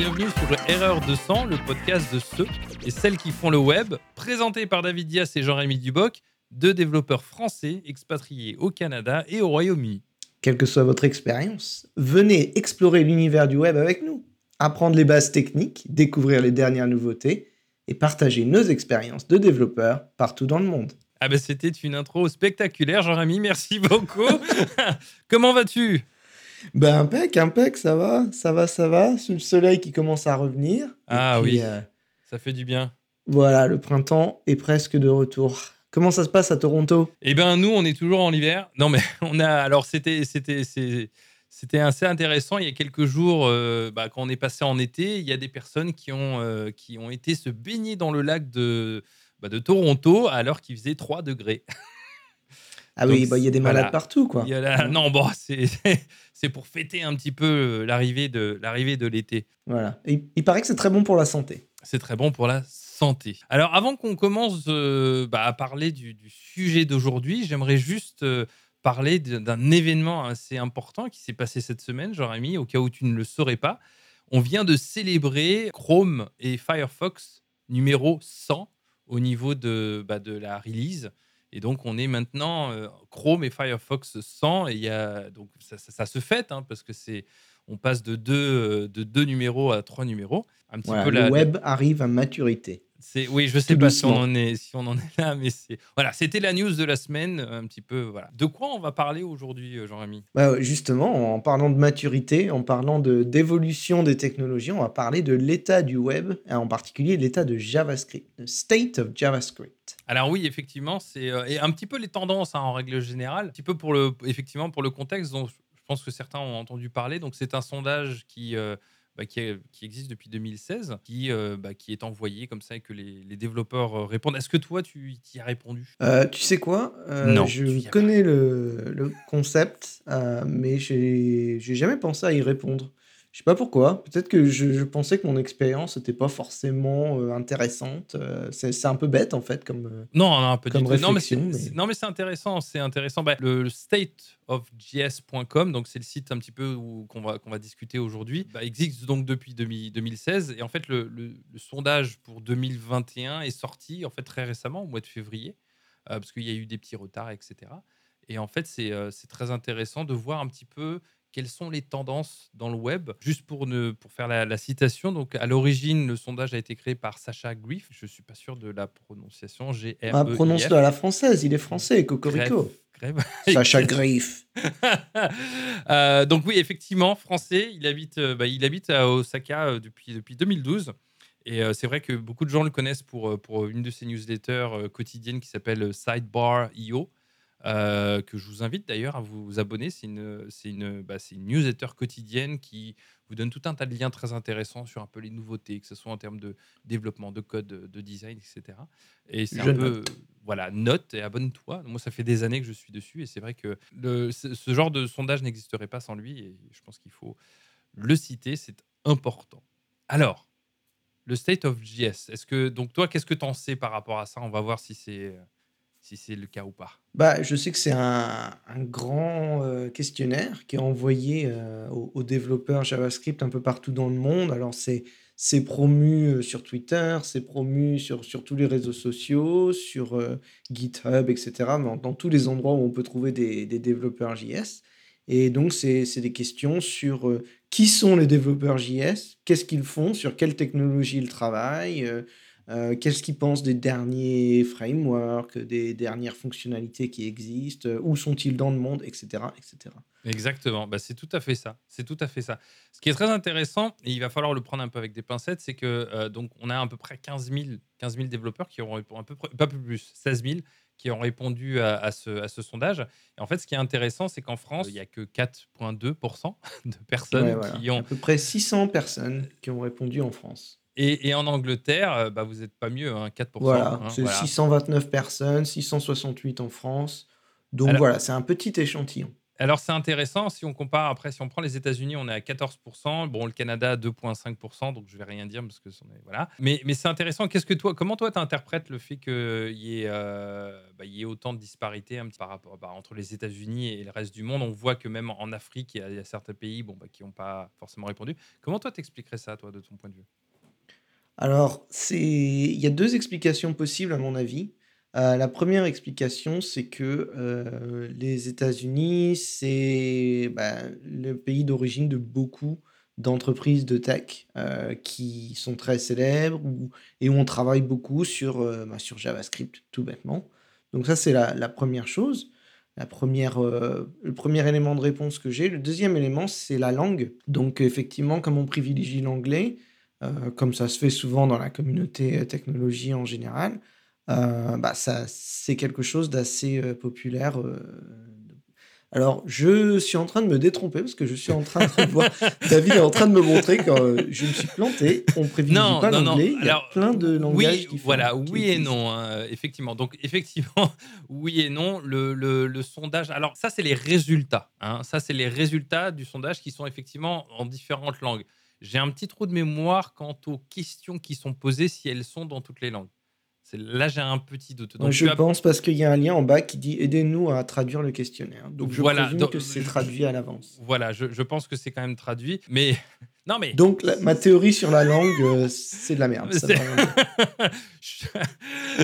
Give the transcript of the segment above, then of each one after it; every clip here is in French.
bienvenue sur Erreur 200, le podcast de ceux et celles qui font le web, présenté par David Dias et Jean-Rémy Duboc, deux développeurs français expatriés au Canada et au Royaume-Uni. Quelle que soit votre expérience, venez explorer l'univers du web avec nous, apprendre les bases techniques, découvrir les dernières nouveautés et partager nos expériences de développeurs partout dans le monde. Ah ben c'était une intro spectaculaire, Jean-Rémy, merci beaucoup. Comment vas-tu? Ben impec, impec, ça va, ça va, ça va. C'est le soleil qui commence à revenir. Ah oui, euh, ça fait du bien. Voilà, le printemps est presque de retour. Comment ça se passe à Toronto? Eh ben nous, on est toujours en hiver. Non mais on a alors c'était c'était c'était assez intéressant. Il y a quelques jours, euh, bah, quand on est passé en été, il y a des personnes qui ont euh, qui ont été se baigner dans le lac de bah, de Toronto alors qu'il faisait 3 degrés. Ah oui, bah, il y a des malades partout, quoi. Non, bon, c'est pour fêter un petit peu euh, l'arrivée de l'arrivée de l'été. Voilà. il paraît que c'est très bon pour la santé. C'est très bon pour la santé. Alors, avant qu'on commence euh, bah, à parler du, sujet d'aujourd'hui, j'aimerais juste euh, parler d'un événement assez important qui s'est passé cette semaine, mis au cas où tu ne le saurais pas. On vient de célébrer Chrome et Firefox numéro 100 au niveau de, bah, de la release. Et donc, on est maintenant euh, Chrome et Firefox 100. Et y a, donc, ça, se fête hein, parce que c'est on passe de deux, euh, de deux numéros à trois numéros. Un petit peu le web arrive à maturité. C'est oui, je sais pas si on en est si on en est là, mais c'est voilà, c'était la news de la semaine, un petit peu voilà. De quoi on va parler aujourd'hui, euh, Jean-Rémy? Bah, justement, en parlant de maturité, en parlant de d'évolution des technologies, on va parler de l'état du web, en particulier l'état de JavaScript, the state of JavaScript. Alors oui, effectivement, c'est euh, et un petit peu les tendances hein, en règle générale, un petit peu pour le effectivement pour le contexte dont je pense que certains ont entendu parler. Donc c'est un sondage qui euh, bah, qui, existe depuis 2016, qui, euh, bah, qui est envoyé comme ça et que les, développeurs euh, répondent. Est-ce que toi, tu y as répondu? Euh, Tu sais quoi? Non. Je connais le, le, concept, mais j'ai jamais pensé à y répondre. Je sais pas pourquoi. Peut-être que je, pensais que mon expérience n'était pas forcément euh, intéressante. Euh, c'est un peu bête en fait comme euh, non, non, un peu comme non, mais c'est intéressant. C'est intéressant. Bah, le, stateofjs.com, donc c'est le site un petit peu qu'on va qu'on va discuter aujourd'hui, bah, existe donc depuis 2016 et en fait le, le, sondage pour 2021 est sorti en fait très récemment au mois de février parce qu'il y a eu des petits retards, etc. Et en fait c'est très intéressant de voir un petit peu quelles sont les tendances dans le web Juste pour, ne, pour faire la, citation, donc à l'origine, le sondage a été créé par Sacha Griff. Je ne suis pas sûr de la prononciation. G R ah, prononce-le à la française, il est français, Cocorico. Sacha Griff. Euh, donc oui, effectivement, français. Il habite, euh, bah, il habite à Osaka euh, depuis, depuis 2012. Et c'est vrai que beaucoup de gens le connaissent pour, pour une de ses newsletters quotidiennes qui s'appelle Sidebar.io. Euh, que je vous invite d'ailleurs à vous abonner. C'est une, c'est une, bah, une newsletter quotidienne qui vous donne tout un tas de liens très intéressants sur un peu les nouveautés, que ce soit en termes de développement, de code, de design, etc. Et c'est un peu, voilà, note et abonne-toi. Moi, ça fait des années que je suis dessus et c'est vrai que le, ce genre de sondage n'existerait pas sans lui et je pense qu'il faut le citer, c'est important. Alors, le state of JS, est-ce que, donc toi, qu'est-ce que tu en sais par rapport à ça? On va voir si c'est si c'est le cas ou pas. Bah, je sais que c'est un, grand euh, questionnaire qui est envoyé euh, aux, développeurs JavaScript un peu partout dans le monde. Alors, c'est, c'est promu euh, sur Twitter, c'est promu sur, sur tous les réseaux sociaux, sur GitHub, etc., dans, dans, tous les endroits où on peut trouver des, des développeurs JS. Et donc, c'est des questions sur qui sont les développeurs JS, qu'est-ce qu'ils font, sur quelle technologie ils travaillent euh, qu'est-ce qu'ils pensent des derniers frameworks, des dernières fonctionnalités qui existent, euh, où sont-ils dans le monde, etc. etc. Exactement, bah, c'est tout à fait ça. C'est tout à fait ça. Ce qui est très intéressant, et il va falloir le prendre un peu avec des pincettes, c'est que euh, donc on a à peu près 15 000, 15 000 développeurs qui ont répondu, peu, pas plus, 16 000 qui ont répondu à, ce, à, ce, sondage. Et en fait, ce qui est intéressant, c'est qu'en France, il n'y a que 4,2% de personnes qui ont... À peu près 600 personnes qui ont répondu en France. Et, en Angleterre, euh, bah, vous n'êtes pas mieux, hein, 4%. Voilà, hein, c'est 629 personnes, 668 en France. Donc voilà, c'est un petit échantillon. Alors, c'est intéressant si on compare. Après, si on prend les États-Unis, on est à 14%. Bon, le Canada, 2,5%. Donc, je vais rien dire parce que c'en est- voilà. Mais, mais c'est intéressant. Qu'est-ce que toi, comment toi, tu interprètes le fait qu'il y, ait, euh, bah, y ait autant de disparités par rapport, bah, entre les États-Unis et le reste du monde? On voit que même en Afrique, il y a, il y a certains pays bon, bah, qui n'ont pas forcément répondu. Comment toi, t'expliquerais ça, toi, de ton point de vue? Alors, il y a 2 explications possibles à mon avis. Heu, la première explication, c'est que, heu, les États-Unis, c'est, bah, le pays d'origine de beaucoup d'entreprises de tech, heu, qui sont très célèbres et où on travaille beaucoup bah, sur JavaScript, tout bêtement. Donc ça, c'est la la 1 chose, la première, le premier élément de réponse que j'ai. Le deuxième élément, c'est la langue. Donc effectivement, comme on privilégie l'anglais, heu, comme ça se fait souvent dans la communauté, heu, technologie en général, heu, bah, ça c'est quelque chose d'assez, populaire, alors je suis en train de me détromper parce que je suis en train de voir David est en train de me montrer que, je me suis planté, on privilégie Non, pas non, non. l'anglais, il y a plein de langages oui, voilà, oui et non, hein, effectivement. Donc, effectivement, oui et non. Le, le- le sondage, alors ça, c'est les résultats. hein. Ça, c'est les résultats du sondage qui sont effectivement en différentes langues. J'ai un petit trou de mémoire quant aux questions qui sont posées, si elles sont dans toutes les langues. Là, j'ai un petit doute. Donc, je as, pense parce qu'il y a un lien en bas qui dit: «Aidez-nous à traduire le questionnaire». Donc je voilà, donc, que c'est traduit à l'avance. voilà, je, je pense que c'est quand même traduit. Mais non, mais Donc la ma théorie sur la langue, heu, c'est de la merde, ça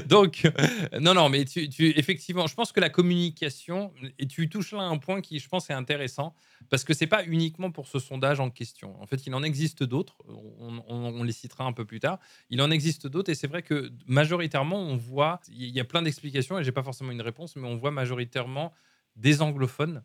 Donc, euh, non, non, mais tu, tu- effectivement, je pense que la communication, et tu touches là un point qui, je pense, est intéressant, parce que c'est pas uniquement pour ce sondage en question. En fait, il en existe d'autres, on, on- on les citera un peu plus tard. Il en existe d'autres, et c'est vrai que majoritairement, on voit, il y a plein d'explications, et j'ai pas forcément une réponse, mais on voit majoritairement des anglophones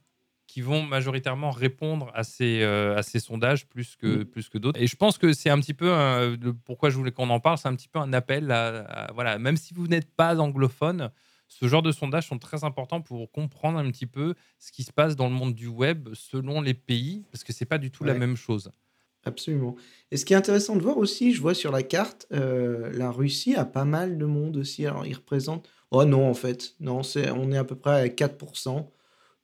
qui vont majoritairement répondre à ces, euh, à ces sondages plus que, Mmh. plus que d'autres. Et je pense que c'est un petit peu, un- le- pourquoi je voulais qu'on en parle, c'est un petit peu un appel à, à- voilà, même si vous n'êtes pas anglophone, ce genre de sondages sont très importants pour comprendre un petit peu ce qui se passe dans le monde du web selon les pays, parce que c'est pas du tout la même chose. Absolument. Et ce qui est intéressant de voir aussi, je vois sur la carte, heu, la Russie a pas mal de monde aussi. Alors ils représentent oh non en fait, non, c'est on est à peu près à 4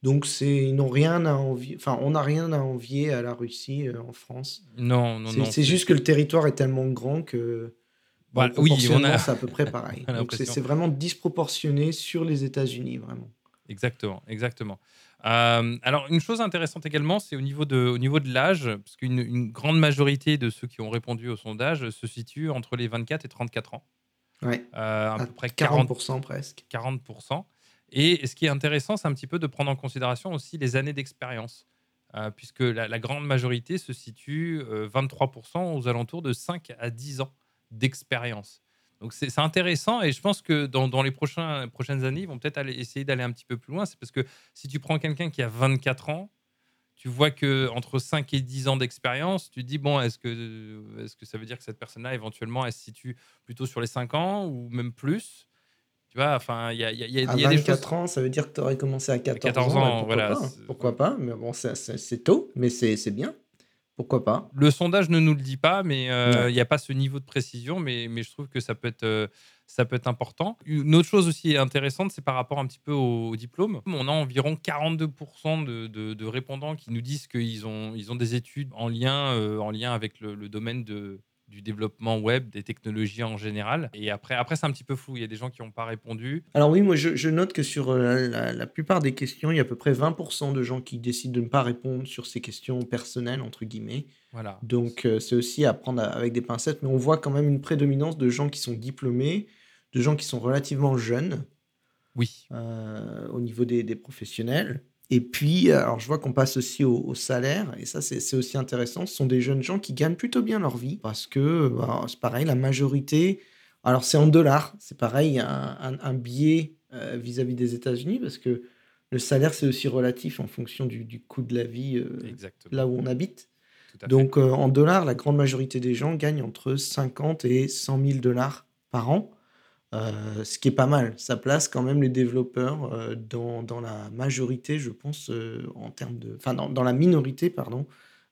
donc c'est ils n'ont rien à envier enfin on n'a rien à envier à la Russie, heu, en France. Non, non, C'est non. c'est juste que le territoire est tellement grand que, bah, oui, on a, c'est à peu près pareil. c'est vraiment disproportionné sur les États-Unis, vraiment. Exactement, exactement. Euh, alors, une chose intéressante également, c'est au niveau de, au niveau de l'âge, parce qu'une une grande majorité de ceux qui ont répondu au sondage se situent entre les 24 et 34 ans, Ouais, Euh, à à peu près 40, 40 presque. 40%. Et ce qui est intéressant, c'est un petit peu de prendre en considération aussi les années d'expérience, euh, puisque la, grande majorité se situe euh, 23% aux alentours de 5 à 10 ans d'expérience. Donc c'est intéressant et je pense que dans, les prochaines années, ils vont peut-être essayer d'aller un petit peu plus loin. C'est parce que si tu prends quelqu'un qui a 24 ans, tu vois que entre 5 et 10 ans d'expérience, tu te dis, bon, est-ce que, est que ça veut dire que cette personne-là, éventuellement, elle se situe plutôt sur les 5 ans ou même plus? Tu vois, enfin, il y a, y a- y a- À y a des choses... 24 ans, ça veut dire que tu aurais commencé à 14 14 ans, bah, ans, pourquoi voilà. pas, pourquoi pas? Mais bon, c'est tôt, mais c'est bien. Pourquoi pas? Le sondage ne nous le dit pas, mais euh, il n'y a pas ce niveau de précision, mais, mais je trouve que ça peut, être, euh, ça peut être important. Une autre chose aussi intéressante, c'est par rapport un petit peu au, au diplôme. On a environ 42% de, de- de répondants qui nous disent qu'ils ont, ils ont des études en lien, euh, en lien avec le, le domaine de, du développement web, des technologies en général. Et après, après c'est un petit peu flou. Il y a des gens qui n'ont pas répondu. Alors oui, moi je je note que sur, heu, la la la plupart des questions, il y a à peu près 20% de gens qui décident de ne pas répondre sur ces questions «personnelles» entre guillemets. Voilà. Donc heu, c'est aussi à prendre avec des pincettes, mais on voit quand même une prédominance de gens qui sont diplômés, de gens qui sont relativement jeunes, Oui. heu, au niveau des des professionnels et puis, alors je vois qu'on passe aussi au au salaire et ça c'est aussi intéressant. Ce sont des jeunes gens qui gagnent plutôt bien leur vie parce que, bah, c'est pareil, la majorité alors c'est en dollars, c'est pareil, un un un biais, heu, vis-à-vis des États-Unis parce que le salaire, c'est aussi relatif en fonction du du coût de la vie, Exactement. là où on habite. Donc, en dollars, la grande majorité des gens gagnent entre 50 et 100 000 par an, heu, ce qui est pas mal. Ça place quand même les développeurs, heu, dans la majorité, je pense, heu, en termes de enfin, dans la minorité, pardon,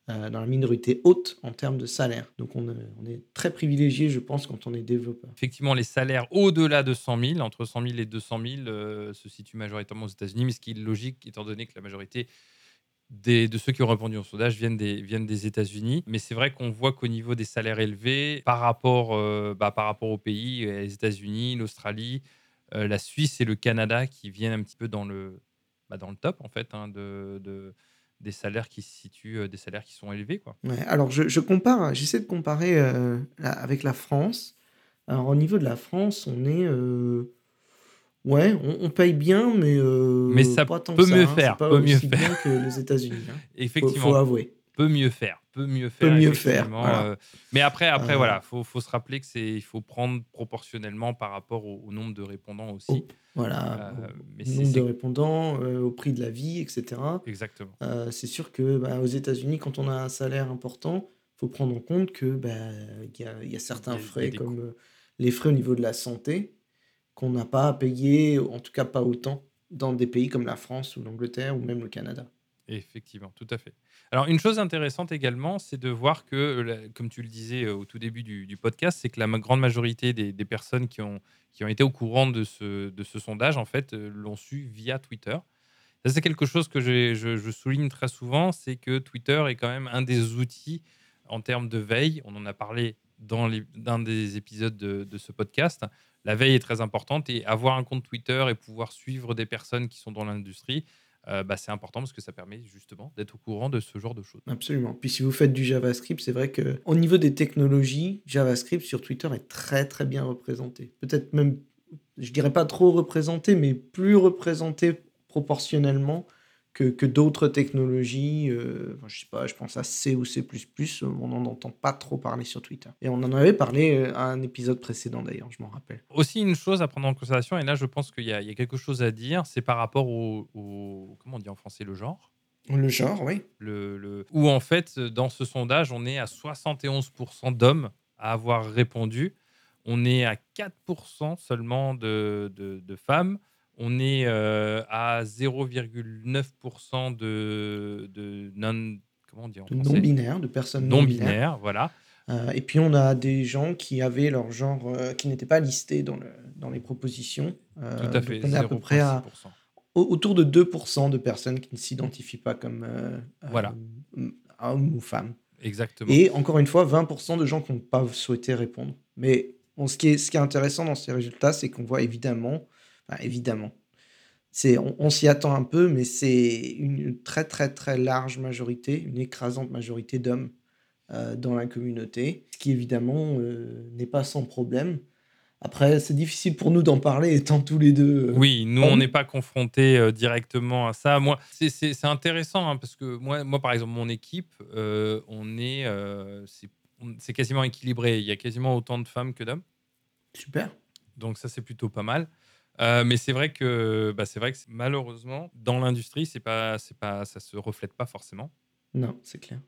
dans la minorité haute en termes de salaire. Donc on, est très privilégié, je pense, quand on est développeur. Effectivement, les salaires au-delà de 100 000, entre 100 000 et 200 000, euh, se situent majoritairement aux États-Unis, mais ce qui est logique, étant donné que la majorité des, de ceux qui ont répondu au sondage viennent des, viennent des États-Unis. Mais c'est vrai qu'on voit qu'au niveau des salaires élevés, par rapport, euh, bah, par rapport au pays, les États-Unis, l'Australie, euh, la Suisse et le Canada qui viennent un petit peu dans le, bah, dans le top en fait hein, de, de, des salaires qui situent, euh, des salaires qui sont élevés. Quoi. Alors je, je compare, j'essaie de comparer euh, avec la France. Alors au niveau de la France, on est, euh, ouais, on, on paye bien, mais, euh, Mais ça pas tant peut que ça, mieux hein, faire, pas peut mieux aussi bien que les États-Unis. Hein. Faut, Effectivement, faut avouer. peut mieux faire, peut mieux Peut faire. mieux faire, effectivement, voilà. euh, mais après, après Euh, voilà, faut, faut se rappeler que c'est, il faut prendre proportionnellement par rapport au, au nombre de répondants aussi. au, voilà, Euh, au nombre de répondants, au prix de la vie, etc. exactement. C'est sûr que bah, aux États-Unis, quand on a un salaire important, il faut prendre en compte que bah, y a, y a y certains a, il y a frais, comme les frais au niveau de la santé, qu'on n'a pas à payer, en tout cas pas autant, dans des pays comme la France ou l'Angleterre ou même le Canada. Effectivement, tout à fait. Alors, une chose intéressante également, c'est de voir que, comme tu le disais euh, au tout début du, podcast, c'est que la grande majorité des, personnes qui ont, qui ont été au courant de ce, de ce sondage, en fait, euh, l'ont su via Twitter. Ça, c'est quelque chose que je, souligne très souvent, c'est que Twitter est quand même un des outils en termes de veille. On en a parlé dans d'un des épisodes de, de ce podcast. La veille est très importante et avoir un compte Twitter et pouvoir suivre des personnes qui sont dans l'industrie, euh, bah, c'est important parce que ça permet justement d'être au courant de ce genre de choses. Absolument. Puis si vous faites du JavaScript, c'est vrai que au niveau des technologies, JavaScript sur Twitter est très très bien représenté. Peut-être même, je dirais pas trop représenté, mais plus représenté proportionnellement que, que d'autres technologies. euh, je sais pas, je pense à C ou C++, on n'en entend pas trop parler sur Twitter. Et on en avait parlé euh, à un épisode précédent d'ailleurs, je m'en rappelle. Aussi, une chose à prendre en considération, et là je pense qu'il y, a il y a quelque chose à dire, c'est par rapport au, au- Comment on dit en français Le genre? Le genre, oui. le, le- Où en fait, dans ce sondage, on est à 71% d'hommes à avoir répondu. On est à 4% seulement de, de- de femmes. On est euh, à 0,9% de, de non. Comment on dit en De personnes non-binaires. Non-binaires, voilà. Euh, et puis on a des gens qui avaient leur genre, euh, qui n'étaient pas listés dans, le, dans les propositions. Euh, Tout à fait. on est à peu près à, 0,6%. au- autour de 2% de personnes qui ne s'identifient pas comme Voilà. hommes ou femmes. Exactement. Et encore une fois, 20% de gens qui n'ont pas souhaité répondre. Mais bon, ce, qui est, ce qui est intéressant dans ces résultats, c'est qu'on voit évidemment, évidemment, c'est, on, on s'y attend un peu, mais c'est une très très très large majorité, une écrasante majorité d'hommes euh, dans la communauté, ce qui évidemment euh, n'est pas sans problème. Après, c'est difficile pour nous d'en parler étant tous les deux. euh, Oui, nous, on n'est pas confrontés euh, directement à ça. Moi, c'est- intéressant hein, parce que moi, moi, par exemple, mon équipe, euh, on est, c'est quasiment équilibré. Il y a quasiment autant de femmes que d'hommes. Super. Donc ça, c'est plutôt pas mal. Euh, mais c'est vrai que, bah, c'est vrai que malheureusement, dans l'industrie, c'est pas, c'est pas, ça se reflète pas forcément. Non, c'est clair.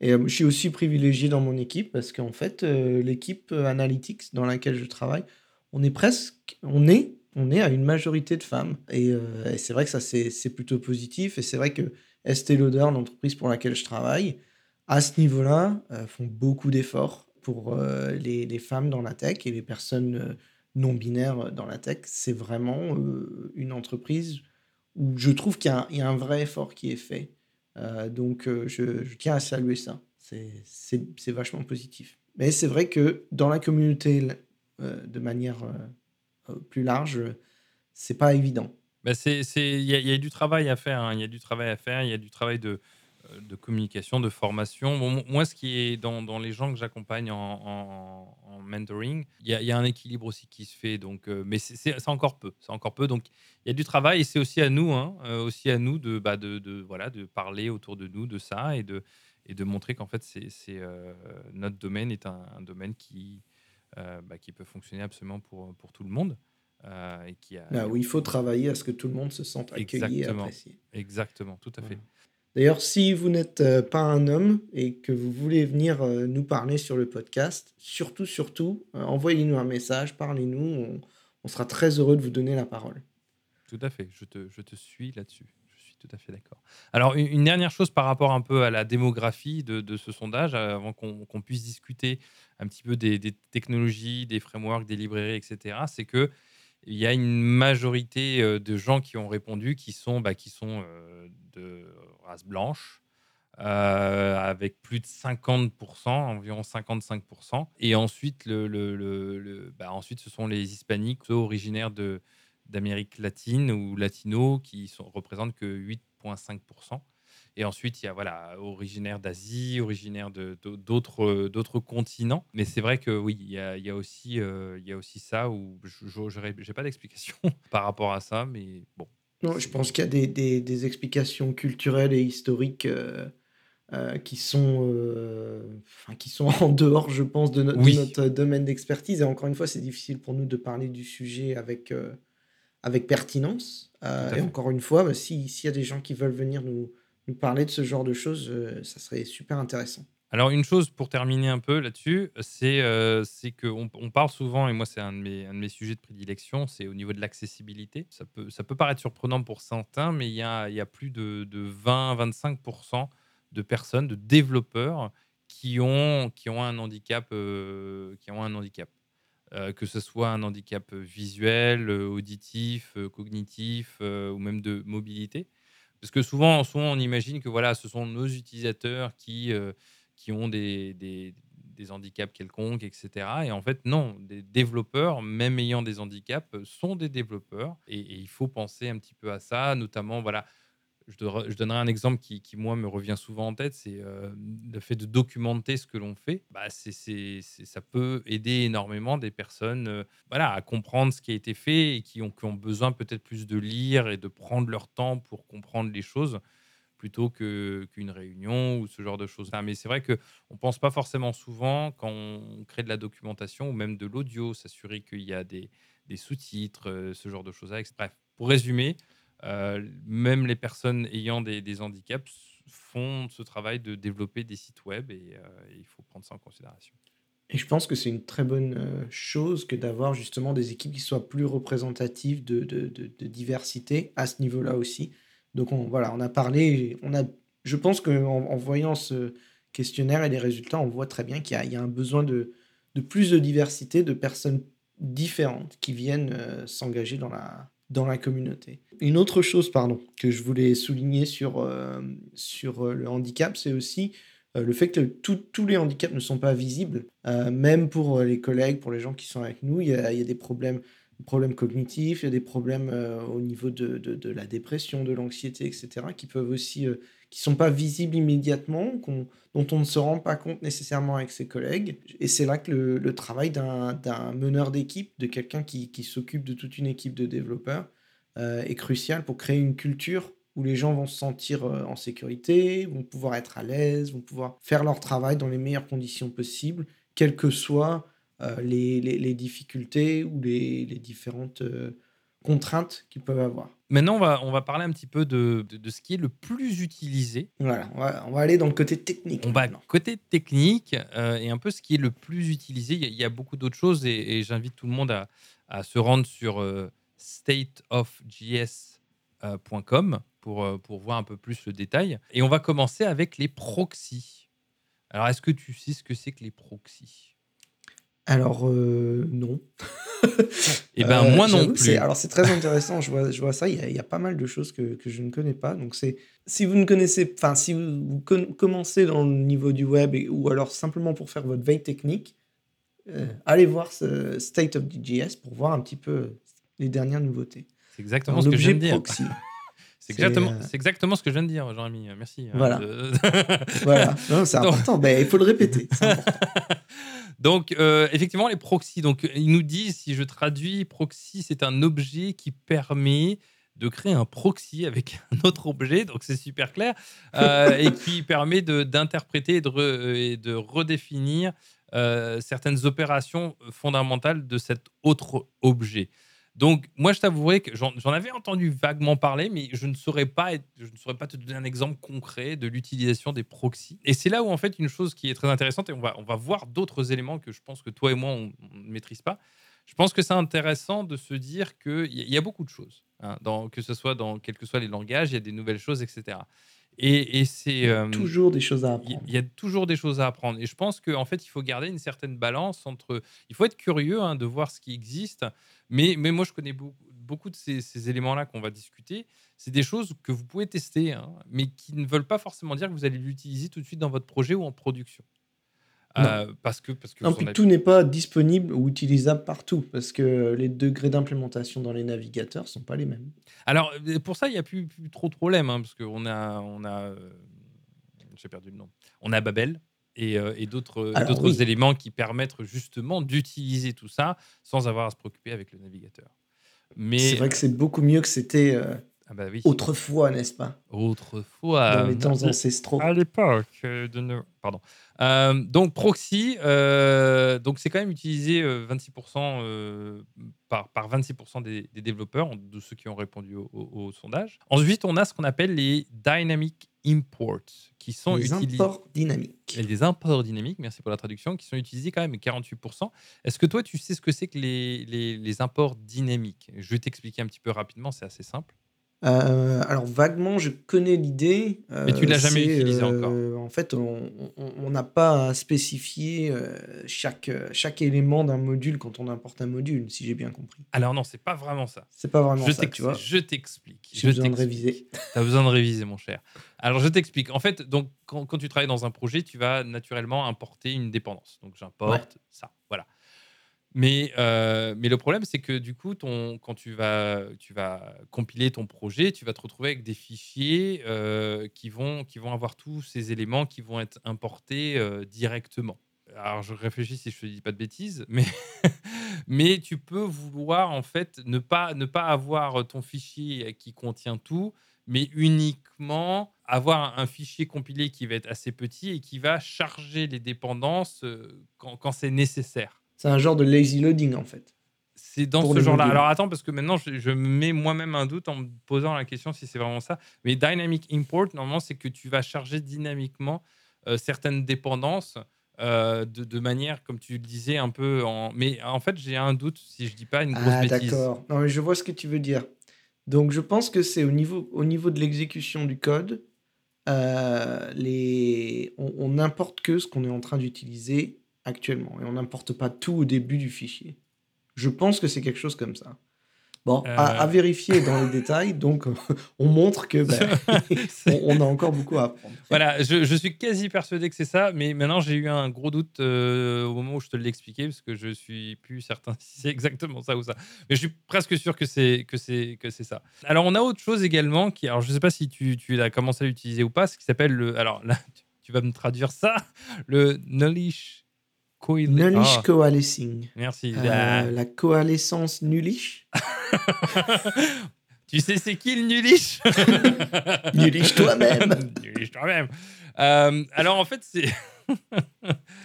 Et euh, je suis aussi privilégié dans mon équipe parce qu'en fait, euh, l'équipe Analytics dans laquelle je travaille, on est presque, on est, on est à une majorité de femmes. Et, c'est vrai que ça, c'est plutôt positif. Et c'est vrai que Estée Lauder, l'entreprise pour laquelle je travaille, à ce niveau-là, font beaucoup d'efforts pour les, femmes dans la tech et les personnes non binaires dans la tech. C'est vraiment euh, une entreprise où je trouve qu'il y, a un- vrai effort qui est fait. Euh, donc, euh, je, tiens à saluer ça. C'est vachement positif. Mais c'est vrai que dans la communauté, de manière plus large, c'est pas évident. Bah, il y, y a du travail à faire. hein. Il y a du travail à faire. Il y a du travail de, de communication, de formation. Bon, moi, ce qui est dans, dans les gens que j'accompagne en, en- en mentoring, il y, a, il y a un équilibre aussi qui se fait. Donc, euh, mais c'est, encore peu. C'est encore peu. Donc, il y a du travail et c'est aussi à nous, hein, euh, aussi à nous de, bah, de, de, voilà, de parler autour de nous de ça et de, et de montrer qu'en fait, c'est, euh, notre domaine est un, un domaine qui, euh, bah, qui peut fonctionner absolument pour, pour tout le monde. euh, et qui a, Là où il faut travailler à ce que tout le monde se sente accueilli et Exactement. apprécié. Exactement, tout à fait. Voilà. D'ailleurs, si vous n'êtes euh, pas un homme et que vous voulez venir euh, nous parler sur le podcast, surtout, surtout, euh, envoyez-nous un message, parlez-nous, on, sera très heureux de vous donner la parole. Tout à fait, je te, je te suis là-dessus. Je suis tout à fait d'accord. Alors, une, dernière chose par rapport un peu à la démographie de, ce sondage, avant qu'on puisse discuter un petit peu des, technologies, des frameworks, des librairies, etc., c'est que il y a une majorité de gens qui ont répondu qui sont, bah, qui sont de race blanche. Euh, avec plus de 50%, environ 55%. Et ensuite, le, le, le, bah ensuite ce sont les hispaniques originaires d'Amérique latine ou latino qui sont, représentent que 8,5%. Et ensuite, il y a voilà, originaire d'Asie, originaire d'autres d'autres continents. Mais c'est vrai que oui, il y a, il y a aussi, euh, il y a aussi ça où je n'ai pas d'explication par rapport à ça. Mais bon. Non, je pense qu'il y a des, des, des, explications culturelles et historiques. Euh, euh, qui, sont, euh, qui sont en dehors, je pense, de, notre domaine d'expertise. Et encore une fois, c'est difficile pour nous de parler du sujet avec, avec pertinence. et encore une fois, bah, s'il y a des gens qui veulent venir nous, nous parler de ce genre de choses, ça serait super intéressant. Alors, une chose pour terminer un peu là-dessus, c'est c'est qu'on on parle souvent, et moi, c'est un, de mes, sujets de prédilection, c'est au niveau de l'accessibilité. Ça peut, ça peut paraître surprenant pour certains, mais il y a, y a plus de, de 20-25% de personnes, de développeurs qui ont, qui ont un handicap, euh, qui ont un handicap. Euh, que ce soit un handicap visuel, euh, auditif, cognitif ou même de mobilité. Parce que souvent, souvent, on imagine que voilà, ce sont nos utilisateurs qui, qui ont des, des, handicaps quelconques, etc. Et en fait, non, des développeurs, même ayant des handicaps, sont des développeurs. Et, il faut penser un petit peu à ça, notamment, voilà, je, donnerai un exemple qui, moi, me revient souvent en tête, c'est euh, le fait de documenter ce que l'on fait. Bah, c'est, ça peut aider énormément des personnes euh, voilà, à comprendre ce qui a été fait et qui ont, qui ont besoin peut-être plus de lire et de prendre leur temps pour comprendre les choses plutôt qu'une réunion ou ce genre de choses. Mais c'est vrai qu'on ne pense pas forcément souvent quand on crée de la documentation ou même de l'audio, s'assurer qu'il y a des, des sous-titres, euh, ce genre de choses. Bref, pour résumer, euh, même les personnes ayant des, handicaps font ce travail de développer des sites web et, euh, il faut prendre ça en considération. Et je pense que c'est une très bonne chose que d'avoir justement des équipes qui soient plus représentatives de, de, diversité à ce niveau-là aussi. Donc on, voilà, on a parlé, on a, je pense qu'en en voyant ce questionnaire et les résultats, on voit très bien qu'il y, a un besoin de, de plus de diversité, de personnes différentes qui viennent s'engager dans la, dans la communauté. Une autre chose, pardon, que je voulais souligner sur, euh, sur euh, le handicap, c'est aussi euh, le fait que tous les handicaps ne sont pas visibles, même pour les collègues, pour les gens qui sont avec nous, il y a des problèmes problèmes cognitifs, il y a des problèmes au niveau de, de, la dépression, de l'anxiété, etc., qui peuvent aussi, qui sont pas visibles immédiatement, dont on ne se rend pas compte nécessairement avec ses collègues. Et c'est là que le, travail d'un meneur d'équipe, de quelqu'un qui, qui s'occupe de toute une équipe de développeurs, euh, est crucial pour créer une culture où les gens vont se sentir euh, en sécurité, vont pouvoir être à l'aise, vont pouvoir faire leur travail dans les meilleures conditions possibles, quelles que soient euh, les, les, difficultés ou les, les différentes contraintes qu'ils peuvent avoir. Maintenant, on va, on va parler un petit peu de, de, ce qui est le plus utilisé. Voilà, on va, on va aller dans le côté technique. On va côté technique et un peu ce qui est le plus utilisé. Il y a, beaucoup d'autres choses et, j'invite tout le monde à, à se rendre sur stateofjs.com pour, euh, pour voir un peu plus le détail. Et on va commencer avec les proxys. Alors, est-ce que tu sais ce que c'est que les proxys? Alors euh, non. Et eh ben moi non plus. Alors c'est très intéressant, je vois, je vois ça, il y, a, il y, a, pas mal de choses que, que, je ne connais pas. Donc c'est si vous ne connaissez, enfin si vous, commencez dans le niveau du web ou alors simplement pour faire votre veille technique, euh, allez voir ce State of DJS pour voir un petit peu les dernières nouveautés. C'est exactement ce que de dire. C'est exactement, euh, exactement ce que je viens de dire, Jean-Ami. Merci. Hein, voilà. voilà. C'est important. Ben, il faut le répéter. Donc, euh, effectivement, les proxys. Donc, ils nous disent, si je traduis, proxy, c'est un objet qui permet de créer un proxy avec un autre objet, donc c'est super clair, euh, et qui permet d'interpréter et, et, de redéfinir certaines opérations fondamentales de cet autre objet. Donc, moi, je t'avouerai que j'en avais entendu vaguement parler, mais je ne, saurais pas je ne saurais pas te donner un exemple concret de l'utilisation des proxys. Et c'est là où, en fait, une chose qui est très intéressante, et on va, on va voir d'autres éléments que je pense que toi et moi, on ne maîtrise pas. Je pense que c'est intéressant de se dire qu'il y, y, a beaucoup de choses, hein, dans, que ce soit dans quels que soient les langages, il y a des nouvelles choses, etc. Et, c'est euh, toujours des choses à apprendre. Il y a toujours des choses à apprendre. Et je pense qu'en fait, il faut garder une certaine balance entre. Il faut être curieux hein, de voir ce qui existe. Mais, mais moi, je connais beaucoup, beaucoup de ces, éléments-là qu'on va discuter. c'est des choses que vous pouvez tester, hein, mais qui ne veulent pas forcément dire que vous allez l'utiliser tout de suite dans votre projet ou en production. Euh, parce que, parce que non, puis tout n'est pas disponible ou utilisable partout, parce que les degrés d'implémentation dans les navigateurs sont pas les mêmes. Alors, euh, pour ça, il n'y a plus, plus, trop de problèmes, hein, parce qu'on a, on a euh, j'ai perdu le nom, on a Babel, et, et d'autres d'autres éléments qui permettent justement d'utiliser tout ça sans avoir à se préoccuper avec le navigateur. Mais c'est vrai que c'est beaucoup mieux que c'était ah bah oui. Autrefois, n'est-ce pas? Autrefois. Dans les temps ancestraux. À l'époque de nos... Pardon. Euh, donc, proxy, euh, donc c'est quand même utilisé 26% euh, par, par 26% des, développeurs, de ceux qui ont répondu au, sondage. Ensuite, on a ce qu'on appelle les dynamic imports, qui sont les imports dynamiques. Les imports dynamiques, merci pour la traduction, qui sont utilisés quand même 48%. Est-ce que toi, tu sais ce que c'est que les, les, les imports dynamiques? Je vais t'expliquer un petit peu rapidement, c'est assez simple. Euh, alors vaguement, je connais l'idée. Mais tu l'as jamais utilisé encore. Euh, en fait, on n'a pas à spécifier euh, chaque, chaque élément d'un module quand on importe un module, si j'ai bien compris. Alors non, c'est pas vraiment ça. C'est pas vraiment je ça, tu vois. Je t'explique. J'ai besoin de réviser. Tu as besoin de réviser, mon cher. Alors je t'explique. En fait, donc quand, quand, tu travailles dans un projet, tu vas naturellement importer une dépendance. Donc j'importe ça. Voilà. Mais, euh, mais le problème, c'est que du coup, quand tu vas, compiler ton projet, tu vas te retrouver avec des fichiers euh, qui, vont, avoir tous ces éléments qui vont être importés euh, directement. Alors, je réfléchis si je ne te dis pas de bêtises, mais, tu peux vouloir en fait ne pas, avoir ton fichier qui contient tout, mais uniquement avoir un fichier compilé qui va être assez petit et qui va charger les dépendances quand c'est nécessaire. C'est un genre de lazy loading en fait. C'est dans ce genre-là. Alors attends, parce que maintenant je, me mets moi-même un doute en me posant la question si c'est vraiment ça. Mais Dynamic Import, normalement, c'est que tu vas charger dynamiquement euh, certaines dépendances euh, de, manière, comme tu le disais, un peu en. Mais en fait, j'ai un doute si je dis pas une grosse ah, bêtise. D'accord. Non, mais je vois ce que tu veux dire. Donc je pense que c'est au niveau, au niveau de l'exécution du code. Euh, les... on n'importe que ce qu'on est en train d'utiliser actuellement. Et on n'importe pas tout au début du fichier. Je pense que c'est quelque chose comme ça. Bon, à, euh. vérifier dans les détails. Donc, on montre que ben, on, a encore beaucoup à apprendre. Voilà, je, suis quasi persuadé que c'est ça, mais maintenant j'ai eu un gros doute euh, au moment où je te l'ai expliqué, parce que je suis plus certain si c'est exactement ça ou ça. Mais je suis presque sûr que c'est que c'est que c'est ça. Alors, on a autre chose également qui, alors je sais pas si tu, tu as commencé à l'utiliser ou pas, ce qui s'appelle le, alors là, tu vas me traduire ça, le nullish Nullish ah. coalescing. Merci. Euh, la coalescence nullish. tu sais, c'est qui le nullish? Nullish toi-même. nullish toi-même. Euh, alors, en fait, c'est.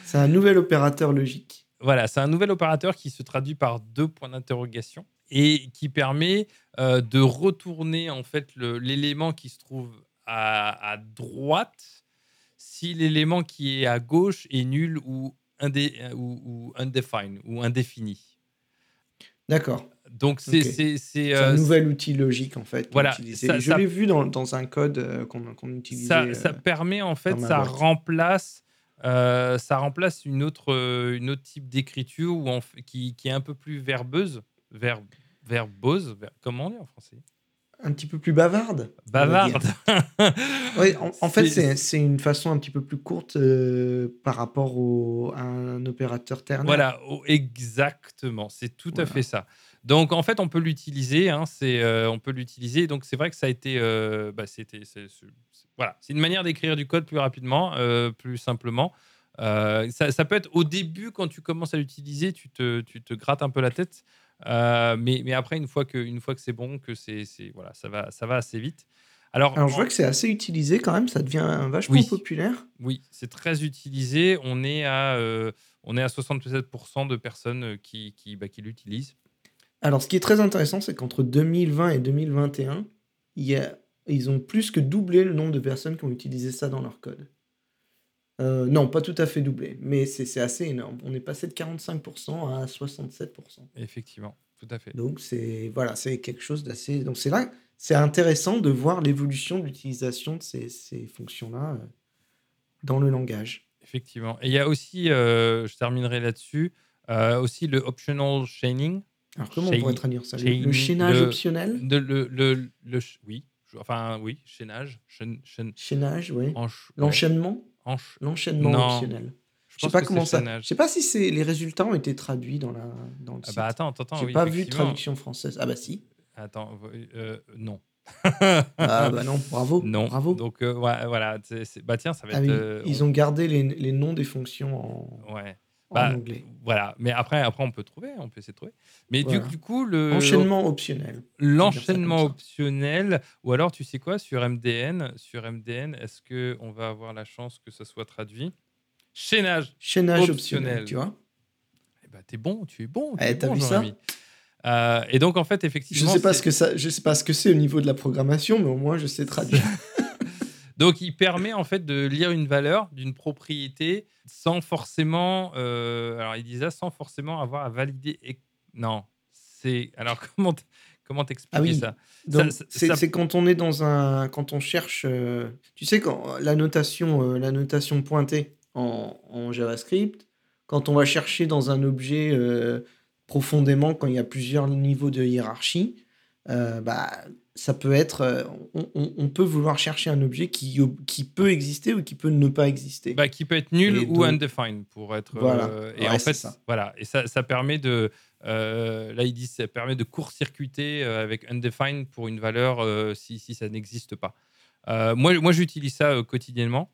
c'est un nouvel opérateur logique. Voilà, c'est un nouvel opérateur qui se traduit par deux points d'interrogation et qui permet euh, de retourner en fait l'élément qui se trouve à, à droite si l'élément qui est à gauche est nul ou indé, euh, ou, ou undefined ou indéfini. D'accord. Donc c'est c'est un euh, nouvel outil logique en fait. Voilà. je l'ai vu dans, dans, un code euh, qu'on qu utilisait. Ça, ça permet en fait, ça remplace, ça remplace une autre une autre type d'écriture qui, qui, est un peu plus verbeuse, verbe, verbose, comment on dit en français? Un petit peu plus bavarde. Bavarde. oui, en, fait, c'est une façon un petit peu plus courte euh, par rapport au, à un opérateur ternaire. Voilà, exactement. C'est tout à fait ça. Donc, en fait, on peut l'utiliser. Hein, c'est, euh, on peut l'utiliser. Donc, c'est vrai que ça a été. Euh, bah, c'était, voilà, c'est une manière d'écrire du code plus rapidement, plus simplement. Ça, ça, peut être au début, quand tu commences à l'utiliser, tu te, tu te grattes un peu la tête. Euh, mais, mais après, une fois que, une fois que c'est bon, que c'est, voilà, ça va, ça va assez vite. Alors, Alors je vois que c'est assez utilisé quand même, ça devient vachement populaire. Oui, c'est très utilisé. On est à, euh, on est à 67% de personnes euh, qui, qui, bah, qui l'utilisent. Alors, ce qui est très intéressant, c'est qu'entre 2020 et 2021, il y a, ils ont plus que doublé le nombre de personnes qui ont utilisé ça dans leur code. Euh, non, pas tout à fait doublé, mais c'est assez énorme. On est passé de 45% à 67%. Effectivement, tout à fait. Donc c'est voilà, c'est quelque chose d'assez. Donc c'est là, c'est intéressant de voir l'évolution de l'utilisation de ces, ces fonctions-là euh, dans le langage. Effectivement. Et il y a aussi, euh, je terminerai là-dessus, aussi le optional chaining. Alors comment on pourrait traduire ça? Le chaînage optionnel? le, le, le, Oui, enfin oui, chaînage, Chaînage, oui. L'enchaînement? L'enchaînement Non, optionnel. je sais pas comment ça. Je sais pas si c'est les résultats ont été traduits dans la dans le Ah bah attends, attends, attends, J'ai oui, pas vu traduction française. Ah bah si. Attends, euh, non. Ah bah non, bravo, Non. bravo. Donc euh, ouais, voilà, c'est- c'est- bah tiens, ça va Ah être. oui, euh, ils ont gardé les, les noms des fonctions en, Ouais. En Bah, anglais. Voilà, mais après, après on peut trouver, on peut essayer de trouver. Mais du, Voilà. du coup, le Enchaînement optionnel. l'enchaînement optionnel, ou alors tu sais quoi, sur MDN, sur MDN, est-ce que on va avoir la chance que ça soit traduit? Chaînage. Chaînage Optionnel. optionnel, tu vois. Eh ben, t'es bon, tu es bon. tu Eh, es t'as bon, vu ça? Euh, et donc en fait, Je effectivement, sais pas c'est- ce que ça, je sais pas ce que c'est au niveau de la programmation, mais au moins je sais traduire. Donc, il permet en fait de lire une valeur d'une propriété sans forcément. euh, alors, il disait sans forcément avoir à valider. et- Non, c'est. Alors, comment comment t'expliquer Ah oui. ça? C'est ça- quand on est dans un, quand on cherche, euh, tu sais quand la notation, euh, la notation pointée en, en JavaScript, quand on va chercher dans un objet profondément, quand il y a plusieurs niveaux de hiérarchie, euh, bah ça peut être, euh, on, on- on peut vouloir chercher un objet qui, qui peut exister ou qui peut ne pas exister. Bah, qui peut être nul Et ou donc- undefined pour être. Voilà. euh, et Ouais, en fait, ça. voilà. Et ça, ça permet de. euh, là, il dit ça permet de court-circuiter euh, avec undefined pour une valeur euh, si, si ça n'existe pas. Euh, moi, moi j'utilise ça euh, quotidiennement.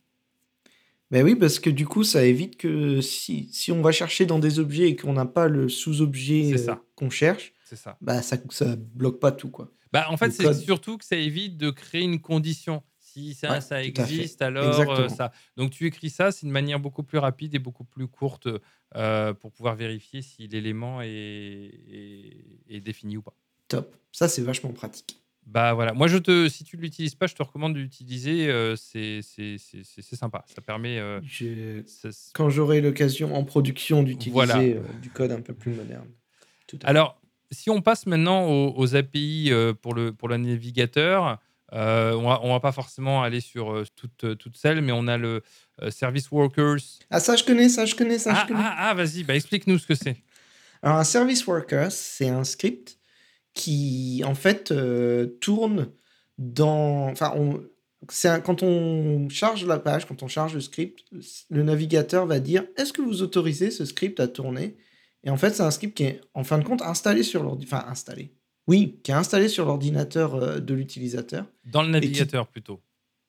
Ben oui, parce que du coup, ça évite que si, si on va chercher dans des objets et qu'on n'a pas le sous-objet euh, qu'on cherche, C'est ça. bah ça, ça bloque pas tout quoi. Bah, en fait, c'est surtout que ça évite de créer une condition. Si ça, Ouais, existe, alors euh, ça. Donc, tu écris ça, c'est une manière beaucoup plus rapide et beaucoup plus courte euh, pour pouvoir vérifier si l'élément est, est- est défini ou pas. Top. Ça, c'est vachement pratique. Bah voilà, moi je te, si tu ne l'utilises pas, je te recommande d'utiliser. euh, c'est sympa. Ça permet. euh, Je- ça- Quand j'aurai l'occasion en production d'utiliser Voilà. euh, du code un peu plus moderne. Tout à fait. Alors, si on passe maintenant aux, aux API euh, pour, le, pour le navigateur, euh, on va, on va pas forcément aller sur euh, toutes, toutes celles, mais on a le euh, Service Workers. Ah, ça, je connais, ça, je connais, ça, Ah, je connais. ah, ah, vas-y, bah, explique-nous ce que c'est. Alors, un service worker, c'est un script qui, en fait, tourne dans. Enfin, on... un- quand on charge la page, quand on charge le script, le navigateur va dire est-ce que vous autorisez ce script à tourner? Et en fait, c'est un script qui est, en fin de compte, installé sur l'ordi. Enfin, installé. Oui, qui est installé sur l'ordinateur euh, de l'utilisateur. Dans le navigateur plutôt.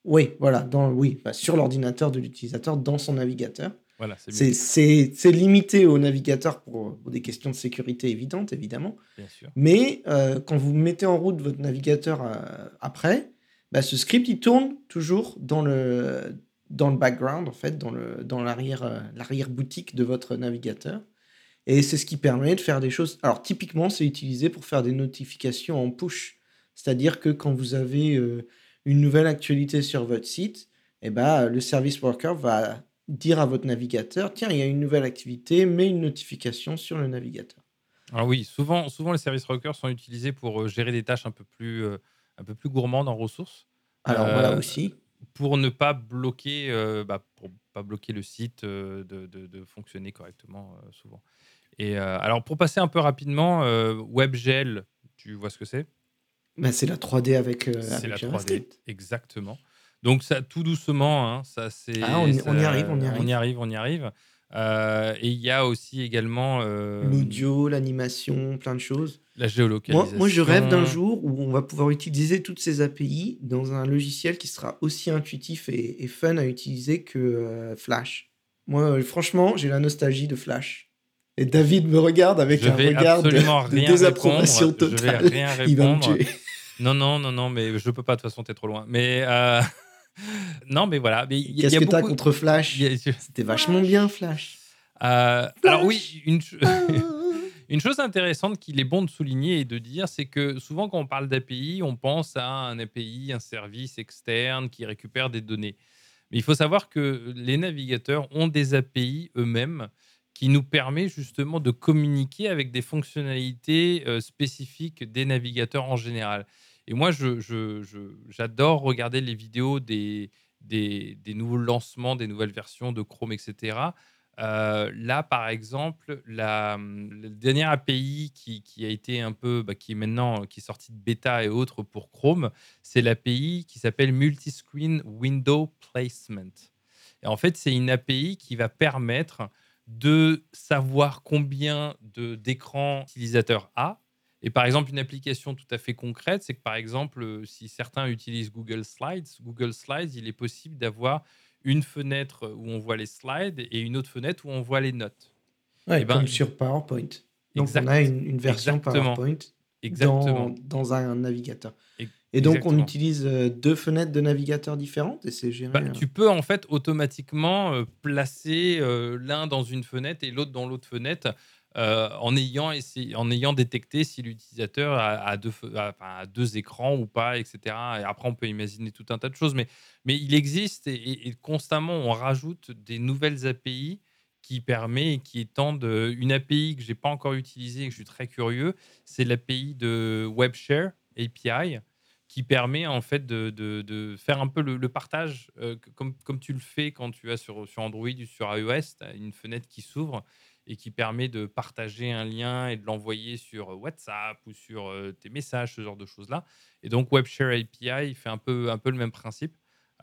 Oui, voilà, dans, oui, bah, sur l'ordinateur de l'utilisateur, dans son navigateur. Voilà, c'est limité au navigateur pour, pour des questions de sécurité évidentes, évidemment. bien sûr. Mais euh, quand vous mettez en route votre navigateur euh, après, bah, ce script, il tourne toujours dans le, dans le background, en fait, dans le- dans l'arrière euh, l'arrière-boutique de votre navigateur. Et c'est ce qui permet de faire des choses. Alors, typiquement, c'est utilisé pour faire des notifications en push. C'est-à-dire que quand vous avez euh, une nouvelle actualité sur votre site, eh ben, le service worker va dire à votre navigateur tiens, il y a une nouvelle activité, mets une notification sur le navigateur. Alors oui, souvent, souvent les services rockers sont utilisés pour euh, gérer des tâches un peu plus, euh, un peu plus gourmandes en ressources. Alors, Euh, voilà aussi. pour ne pas bloquer, bah, pour pas bloquer le site de, de- de fonctionner correctement souvent. Et euh, alors pour passer un peu rapidement, euh, WebGL, tu vois ce que c'est? Bah, c'est la 3D avec, euh, C'est avec la 3D, JavaScript. exactement. Donc ça, tout doucement, hein, ça c'est. Ah, on y- on y arrive, on y On y arrive. arrive, on y arrive. Euh, et il y a aussi également euh, L'audio, l'animation, plein de choses. la géolocalisation. moi, je rêve d'un jour où on va pouvoir utiliser toutes ces API dans un logiciel qui sera aussi intuitif et, et fun à utiliser que euh, Flash. Moi, franchement, j'ai la nostalgie de Flash. Et David me regarde avec Je un vais regard de, absolument de rien désapprobation répondre. Je vais totale. rien Il va me répondre. tuer. Non, non, non, non, mais je peux pas, de toute façon, t'es trop loin. Mais euh, non, mais voilà. Qu'est-ce que t'as beaucoup- contre Flash C'était vachement bien, Flash. Euh, alors oui, une, une chose intéressante qu'il est bon de souligner et de dire, c'est que souvent quand on parle d'API, on pense à un API, un service externe qui récupère des données. Mais il faut savoir que les navigateurs ont des API eux-mêmes qui nous permet justement de communiquer avec des fonctionnalités euh, spécifiques des navigateurs en général. Et moi, je- je- je- j'adore regarder les vidéos des, nouveaux lancements, des nouvelles versions de Chrome, etc. Euh, là, par exemple, la, le dernier API qui, a été un peu, bah, qui est maintenant, qui est sorti de bêta et autres pour Chrome, c'est l'API qui s'appelle Multiscreen Window Placement. Et en fait, c'est une API qui va permettre de savoir combien d'écrans l'utilisateur a. Et par exemple, une application tout à fait concrète, c'est que par exemple, si certains utilisent Google Slides, Google Slides, il est possible d'avoir une fenêtre où on voit les slides et une autre fenêtre où on voit les notes. Ouais, eh ben, comme sur PowerPoint. Donc on a une, version PowerPoint Exactement. Dans, un navigateur. Et donc on utilise euh, deux fenêtres de navigateur différentes et c'est géré. Bah, euh. tu peux en fait automatiquement euh, placer l'un dans une fenêtre et l'autre dans l'autre fenêtre. en, ayant en ayant détecté si l'utilisateur a, deux, deux écrans ou pas, etc. Et après, on peut imaginer tout un tas de choses. Mais, mais il existe et, constamment, on rajoute des nouvelles API qui permet et qui étendent une API que je n'ai pas encore utilisée et que je suis très curieux. C'est l'API de WebShare API qui permet en fait de, de, faire un peu le, partage comme, comme tu le fais quand tu as sur, sur Android ou sur iOS, une fenêtre qui s'ouvre et qui permet de partager un lien et de l'envoyer sur WhatsApp ou sur tes messages, ce genre de choses-là. Et donc WebShare API fait un peu, un peu le même principe.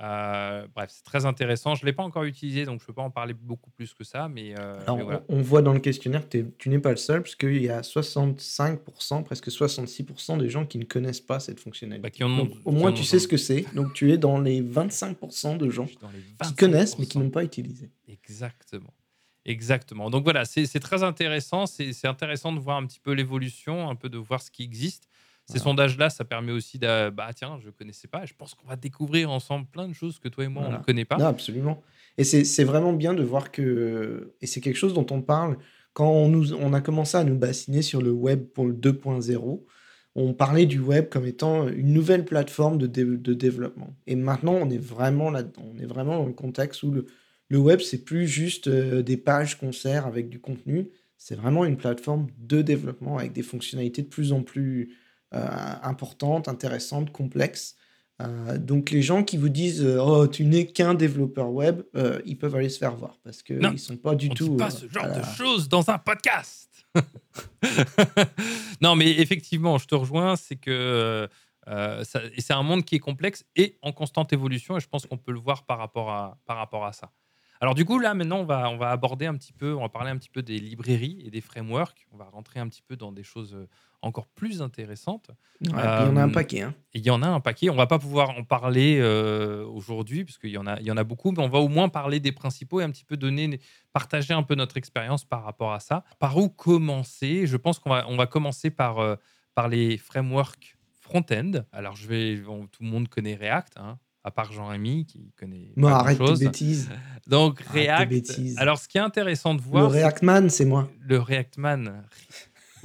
Euh, bref, c'est très intéressant. Je ne l'ai pas encore utilisé, donc je ne peux pas en parler beaucoup plus que ça. Mais, euh, on, voit dans le questionnaire que tu n'es pas le seul, parce qu'il y a 65%, presque 66% des gens qui ne connaissent pas cette fonctionnalité. Bah, au moins, tu sais ce que c'est. Donc, tu es dans les 25% de gens qui connaissent, mais qui n'ont pas utilisé. Exactement. Exactement. Donc voilà, c'est très intéressant. C'est intéressant de voir un petit peu l'évolution, un peu de voir ce qui existe. Ces sondages-là, ça permet aussi de. Bah, tiens, je ne connaissais pas. Je pense qu'on va découvrir ensemble plein de choses que toi et moi, on ne connaît pas. Non, absolument. Et c'est vraiment bien de voir que. Et c'est quelque chose dont on parle. Quand on, nous, on a commencé à nous bassiner sur le web pour le 2.0, on parlait du web comme étant une nouvelle plateforme de, de développement. Et maintenant, on est vraiment là-dedans. On est vraiment dans le contexte où le, le web, c'est plus juste euh, des pages qu'on sert avec du contenu. C'est vraiment une plateforme de développement avec des fonctionnalités de plus en plus euh, importante, intéressante, complexe. Euh, donc les gens qui vous disent oh tu n'es qu'un développeur web, euh, ils peuvent aller se faire voir parce que ils sont pas du tout. Dit pas ce genre de choses dans un podcast. non mais effectivement, je te rejoins, c'est que c'est un monde qui est complexe et en constante évolution et je pense qu'on peut le voir par rapport à par rapport à ça. Alors du coup, là, maintenant, on va, on va aborder un petit peu, on va parler un petit peu des librairies et des frameworks. On va rentrer un petit peu dans des choses euh, encore plus intéressantes. il y en a un euh, paquet. Hein. Il y en a un paquet. On va pas pouvoir en parler euh, aujourd'hui, puisqu'il y, en a, il y en a beaucoup, mais on va au moins parler des principaux et un petit peu donner, partager un peu notre expérience par rapport à ça. Par où commencer? Je pense qu'on va, on va commencer par, par les frameworks front-end. Alors, je vais, tout le monde connaît React. Hein à part Jean-Rémy qui connaît pas arrête tes bêtises. Donc React. Alors ce qui est intéressant de voir. Le Reactman, c'est moi. Le Reactman.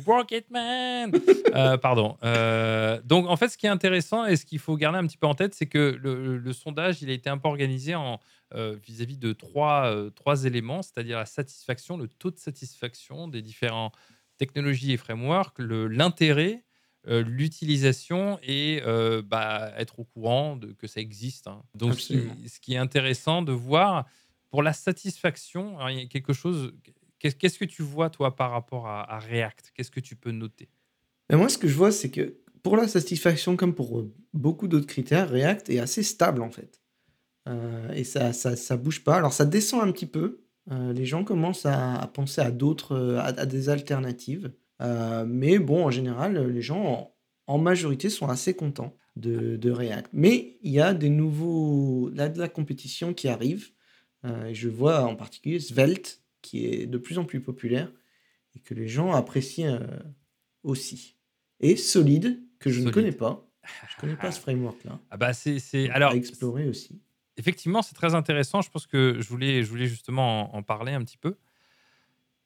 Rocketman euh, Pardon. Euh, donc en fait, ce qui est intéressant et ce qu'il faut garder un petit peu en tête, c'est que le, sondage, il a été un peu organisé en euh, vis-à-vis de trois, trois éléments, c'est-à-dire la satisfaction, le taux de satisfaction des différentes technologies et frameworks, l'intérêt euh, l'utilisation et euh, bah, être au courant de, que ça existe. Hein. Donc, ce qui, est intéressant de voir pour la satisfaction, il y a quelque chose. Qu'est-ce que tu vois, toi, par rapport à, React? Qu'est-ce que tu peux noter? Moi, ce que je vois, c'est que pour la satisfaction, comme pour euh, beaucoup d'autres critères, React est assez stable, en fait. et ça, ça, ça, bouge pas. Alors, ça descend un petit peu. les gens commencent à, penser à d'autres, à, des alternatives. Euh, mais bon, en général, les gens, en, majorité, sont assez contents de, React. Mais il y a des nouveaux, là, de la compétition qui arrive. Euh, je vois en particulier Svelte, qui est de plus en plus populaire et que les gens apprécient euh, aussi. Et Solid, que je ne connais pas. Je ne connais pas ce framework-là. Ah bah c'est, alors explorer aussi. Effectivement, c'est très intéressant. Je pense que je voulais, je voulais justement en parler un petit peu.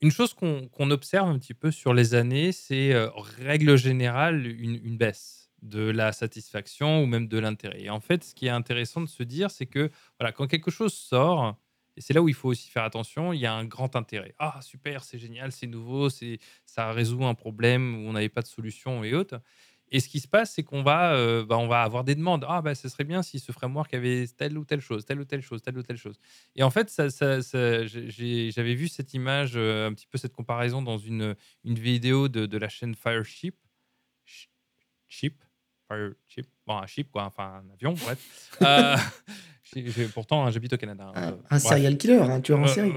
Une chose qu'on observe un petit peu sur les années, c'est euh, règle générale une, baisse de la satisfaction ou même de l'intérêt. Et en fait, ce qui est intéressant de se dire, c'est que voilà, quand quelque chose sort, et c'est là où il faut aussi faire attention, il y a un grand intérêt. Ah, super, c'est génial, c'est nouveau, ça résout un problème où on n'avait pas de solution et autres. Et ce qui se passe, c'est qu'on va, euh, bah, on va avoir des demandes. Ah, bah, ce serait bien si ce framework avait telle ou telle chose, telle ou telle chose, telle ou telle chose. Et en fait, ça, ça- j'avais vu cette image, euh, un petit peu cette comparaison dans une, une vidéo de, de la chaîne Fireship. Sh- Ship? Fireship Bon, un ship, quoi, enfin un avion, bref. Euh, j'ai- pourtant, hein, j'habite au Canada. hein, Un, euh, un bref. serial killer, un tueur en Euh, série.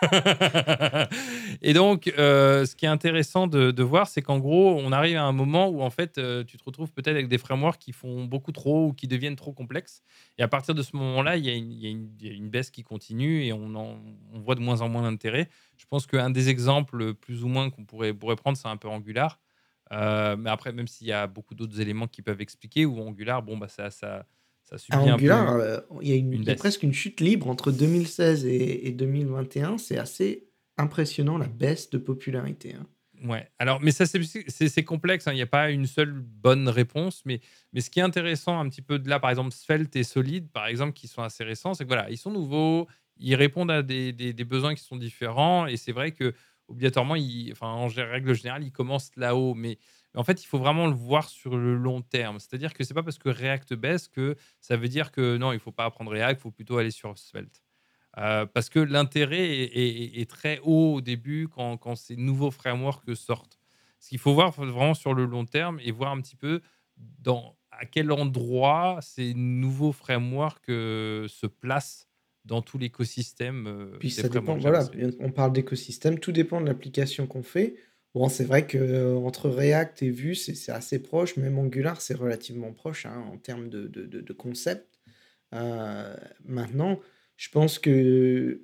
et donc, euh, ce qui est intéressant de, de voir, c'est qu'en gros, on arrive à un moment où en fait, euh, tu te retrouves peut-être avec des frameworks qui font beaucoup trop ou qui deviennent trop complexes. Et à partir de ce moment-là, il y, a une- il y a une- il y a une baisse qui continue et on, en- on voit de moins en moins d'intérêt. Je pense qu'un des exemples plus ou moins qu'on pourrait, pourrait prendre, c'est un peu Angular. Euh, mais après, même s'il y a beaucoup d'autres éléments qui peuvent expliquer, ou Angular, bon, bah, ça, ça, ça À euh, il y a, une- une il y a baisse. presque une chute libre entre 2016 et, et 2021. C'est assez impressionnant la baisse de popularité. hein. Ouais, alors, mais ça, c'est complexe, hein, il n'y a pas une seule bonne réponse, mais, mais ce qui est intéressant un petit peu de là, par exemple, Svelte et Solid, par exemple, qui sont assez récents, c'est que voilà, ils sont nouveaux, ils répondent à des, des- des besoins qui sont différents, et c'est vrai que obligatoirement, ils, enfin, en règle générale, ils commencent là-haut, mais en fait, il faut vraiment le voir sur le long terme. C'est-à-dire que c'est pas parce que React baisse que ça veut dire que non, il faut pas apprendre React, il faut plutôt aller sur Svelte. Euh, parce que l'intérêt est, est- est très haut au début quand, quand ces nouveaux frameworks sortent. Ce qu'il faut voir vraiment sur le long terme et voir un petit peu dans, à quel endroit ces nouveaux frameworks euh, se placent dans tout l'écosystème euh, Puis ça dépend, voilà, on parle d'écosystème, tout dépend de l'application qu'on fait. Bon, c'est vrai que euh, entre React et Vue, c'est assez proche, même Angular, c'est relativement proche hein, en termes de, de, de- concept. Euh, maintenant, je pense que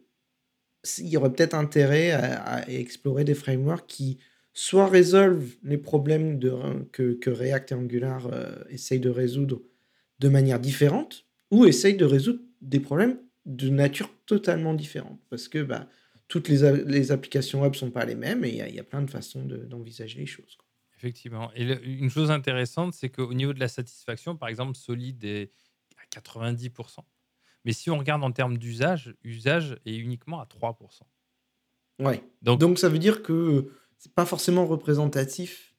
il y aurait peut-être intérêt à, explorer des frameworks qui soit résolvent les problèmes que, que React et Angular euh, essayent de résoudre de manière différente, ou essayent de résoudre des problèmes de nature totalement différente. Parce que bah, toutes les, applications web sont pas les mêmes et il y, a- il y a plein de façons de- d'envisager les choses. quoi. Effectivement. Et le- une chose intéressante, c'est qu'au niveau de la satisfaction, par exemple, Solid est à 90%. Mais si on regarde en termes d'usage, usage est uniquement à 3%. Ouais. Donc, Donc ça veut dire que c'est pas forcément représentatif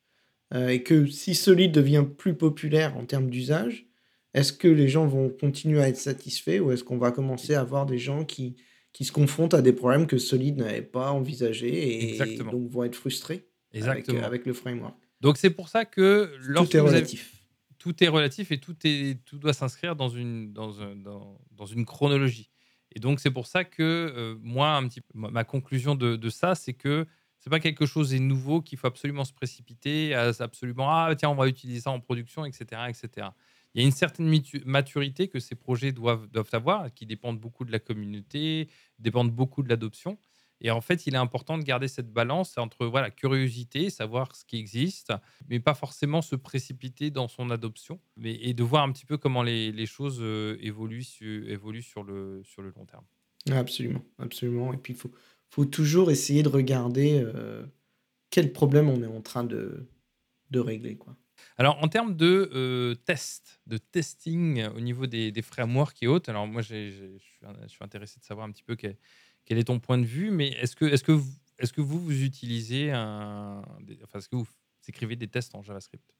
euh, et que si Solid devient plus populaire en termes d'usage, est-ce que les gens vont continuer à être satisfaits ou est-ce qu'on va commencer à avoir des gens qui, qui se confrontent à des problèmes que Solid n'avait pas envisagés et Exactement. donc vont être frustrés avec, exactement. avec le framework Donc c'est pour ça que lorsque Tout est avez- relatif. tout est relatif et tout, est, tout doit s'inscrire dans une, dans, un- dans, dans une chronologie. Et donc, c'est pour ça que euh, moi, un petit, ma conclusion de, de ça, c'est que c'est pas quelque chose de nouveau qu'il faut absolument se précipiter, absolument, ah tiens, on va utiliser ça en production, etc. etc. Il y a une certaine maturité que ces projets doivent, doivent avoir, qui dépendent beaucoup de la communauté, dépendent beaucoup de l'adoption. Et en fait, il est important de garder cette balance entre voilà, curiosité, savoir ce qui existe, mais pas forcément se précipiter dans son adoption, mais, et de voir un petit peu comment les, les choses euh, évoluent, évoluent sur, le, sur le long terme. Absolument, absolument. Et puis il faut, faut toujours essayer de regarder euh, quel problème on est en train de, de régler. Quoi. Alors, en termes de euh, test, de testing au niveau des, frameworks et autres, alors moi, je suis, intéressé de savoir un petit peu quel, est ton point de vue, mais est-ce que, est que, vous- est que vous, vous utilisez un. enfin, est-ce que vous écrivez des tests en JavaScript?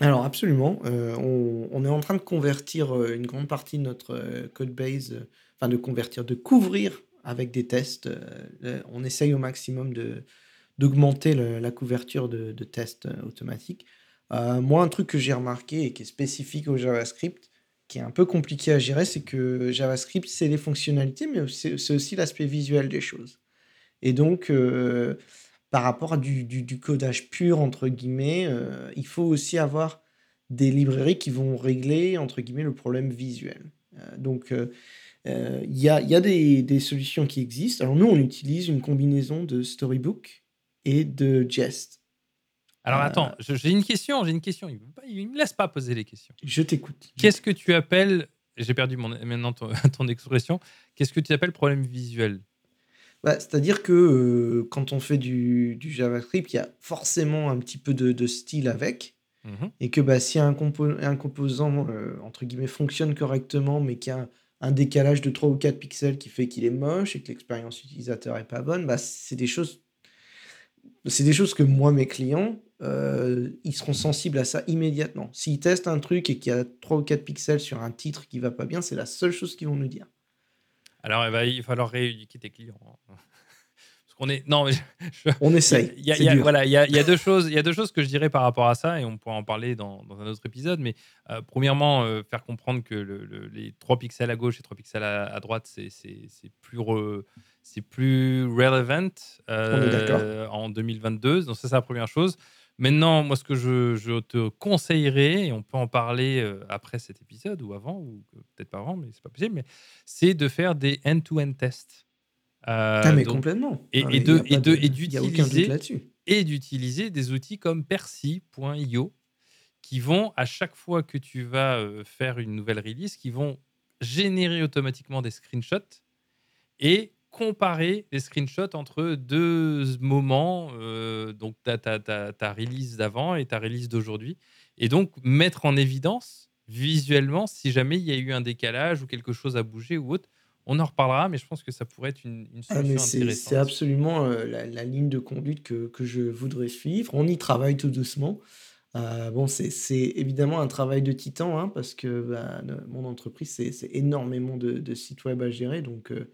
Alors absolument, euh, on, est en train de convertir euh, une grande partie de notre euh, code base, enfin de convertir, de couvrir avec des tests. on essaye au maximum d'augmenter la couverture de, tests automatiques. Euh, moi, un truc que j'ai remarqué et qui est spécifique au JavaScript, qui est un peu compliqué à gérer, c'est que JavaScript, c'est les fonctionnalités, mais c'est aussi l'aspect visuel des choses. Et donc, euh, par rapport à du, codage pur, entre guillemets, euh, il faut aussi avoir des librairies qui vont régler, entre guillemets, le problème visuel. Donc, il y a, il y a des, des solutions qui existent. Alors, nous, on utilise une combinaison de Storybook et de Jest. Alors, Euh, attends, j'ai une question, j'ai une question. Il ne me laisse pas poser les questions. Je t'écoute. Qu'est-ce que tu appelles, j'ai perdu mon, maintenant ton, ton expression, qu'est-ce que tu appelles problème visuel? Bah, C'est-à-dire que euh, quand on fait du, du JavaScript, il y a forcément un petit peu de, de style avec. Mhm. Et que bah, si un, compo- un composant, euh, entre guillemets, fonctionne correctement, mais qu'il y a un, un décalage de 3 ou 4 pixels qui fait qu'il est moche et que l'expérience utilisateur est pas bonne, bah, c'est des choses... C'est des choses que moi, mes clients, euh, ils seront sensibles à ça immédiatement. S'ils testent un truc et qu'il y a 3 ou 4 pixels sur un titre qui va pas bien, c'est la seule chose qu'ils vont nous dire. Alors, il va il va falloir rééduquer tes clients. Parce qu'on est. Non, mais je- On essaye. Il y a, c'est il y a- dur. voilà, il y a, il y a deux choses, il y a deux choses que je dirais par rapport à ça, et on pourra en parler dans, dans un autre épisode. Mais euh, premièrement, euh, faire comprendre que le- le- les 3 pixels à gauche et 3 pixels à, à droite, c'est plus, re- c'est plus relevant euh, en 2022. Donc ça, c'est la première chose. Maintenant, moi, ce que je, je te conseillerais, et on peut en parler euh, après cet épisode ou avant, ou peut-être pas avant, mais c'est pas possible, mais c'est de faire des end-to-end tests. Euh, Ah, mais donc- complètement. et- de- de- d'utiliser- et d'utiliser des outils comme Percy.io qui vont, à chaque fois que tu vas euh, faire une nouvelle release, qui vont générer automatiquement des screenshots et comparer les screenshots entre deux moments, euh, donc ta, ta, ta, ta release d'avant et ta release d'aujourd'hui, et donc mettre en évidence visuellement si jamais il y a eu un décalage ou quelque chose a bougé ou autre. On en reparlera, mais je pense que ça pourrait être une, une Ah, solution intéressante. c'est absolument euh, la, la ligne de conduite que, que je voudrais suivre. On y travaille tout doucement. Euh, bon, c'est c'est évidemment un travail de titan, hein, parce que bah, mon entreprise, c'est c'est énormément de, de sites web à gérer, donc euh,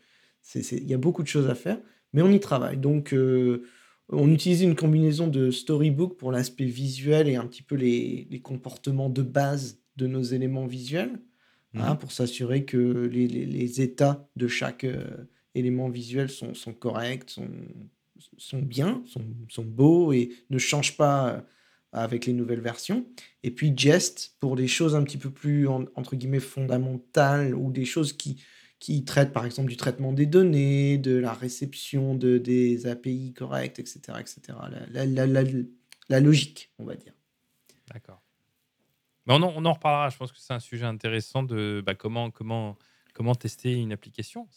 il y a beaucoup de choses à faire, mais on y travaille. Donc, euh, on utilise une combinaison de storybook pour l'aspect visuel et un petit peu les, les comportements de base de nos éléments visuels hein, Mhm. pour s'assurer que les, les- les états de chaque euh, élément visuel sont, sont corrects, sont, sont bien, sont, sont beaux et ne changent pas euh, avec les nouvelles versions. Et puis Jest pour les choses un petit peu plus en- entre guillemets fondamentales ou des choses qui, qui traitent par exemple du traitement des données, de la réception de, des API correctes, etc. etc. La, la- la- la- la logique, on va dire. D'accord. Mais on en, on en reparlera. Je pense que c'est un sujet intéressant de bah, comment, comment, comment tester une application.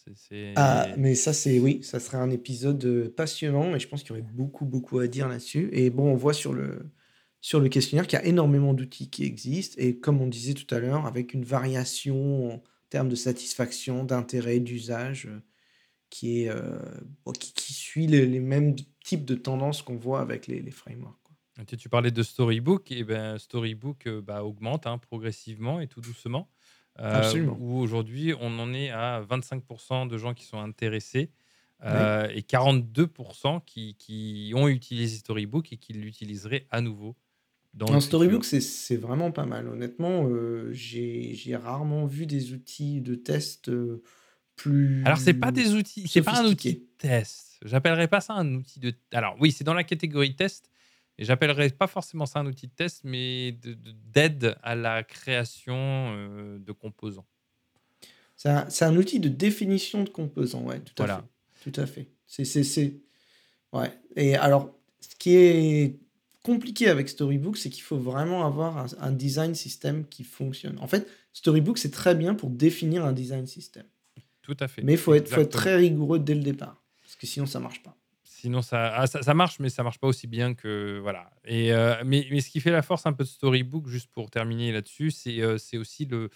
Ah, mais ça, c'est oui, ça serait un épisode passionnant et je pense qu'il y aurait beaucoup, beaucoup à dire là-dessus. Et bon, on voit sur le, sur le questionnaire qu'il y a énormément d'outils qui existent et comme on disait tout à l'heure, avec une variation termes de satisfaction, d'intérêt, d'usage euh, qui est euh, qui, qui suit les, les mêmes types de tendances qu'on voit avec les, les frameworks. quoi. Tu, parlais de Storybook, et ben Storybook euh, bah, augmente hein, progressivement et tout doucement. Absolument. Où aujourd'hui, on en est à 25% de gens qui sont intéressés euh, et 42% qui, qui ont utilisé Storybook et qui l'utiliseraient à nouveau. Dans Un storybook, c'est vraiment pas mal. Honnêtement, euh, j'ai rarement vu des outils de test euh, plus Alors, c'est pas des outils, c'est pas un outil de test. J'appellerais pas ça un outil de. Alors, oui, c'est dans la catégorie test, et j'appellerais pas forcément ça un outil de test, mais de- de- d'aide à la création euh, de composants. C'est un, outil de définition de composants, ouais, tout à Voilà. fait. Tout à fait. C'est... Ouais. Et alors, ce qui est compliqué avec Storybook, c'est qu'il faut vraiment avoir un, un design system qui fonctionne. En fait, Storybook, c'est très bien pour définir un design system. Tout à fait. Mais il faut être, faut être Exactement. très rigoureux dès le départ. Parce que sinon, ça marche pas. Sinon, ça, ah, ça, ça marche, mais ça marche pas aussi bien que. Voilà. Et, euh, mais, mais ce qui fait la force un peu de Storybook, juste pour terminer là-dessus, c'est euh, aussi le.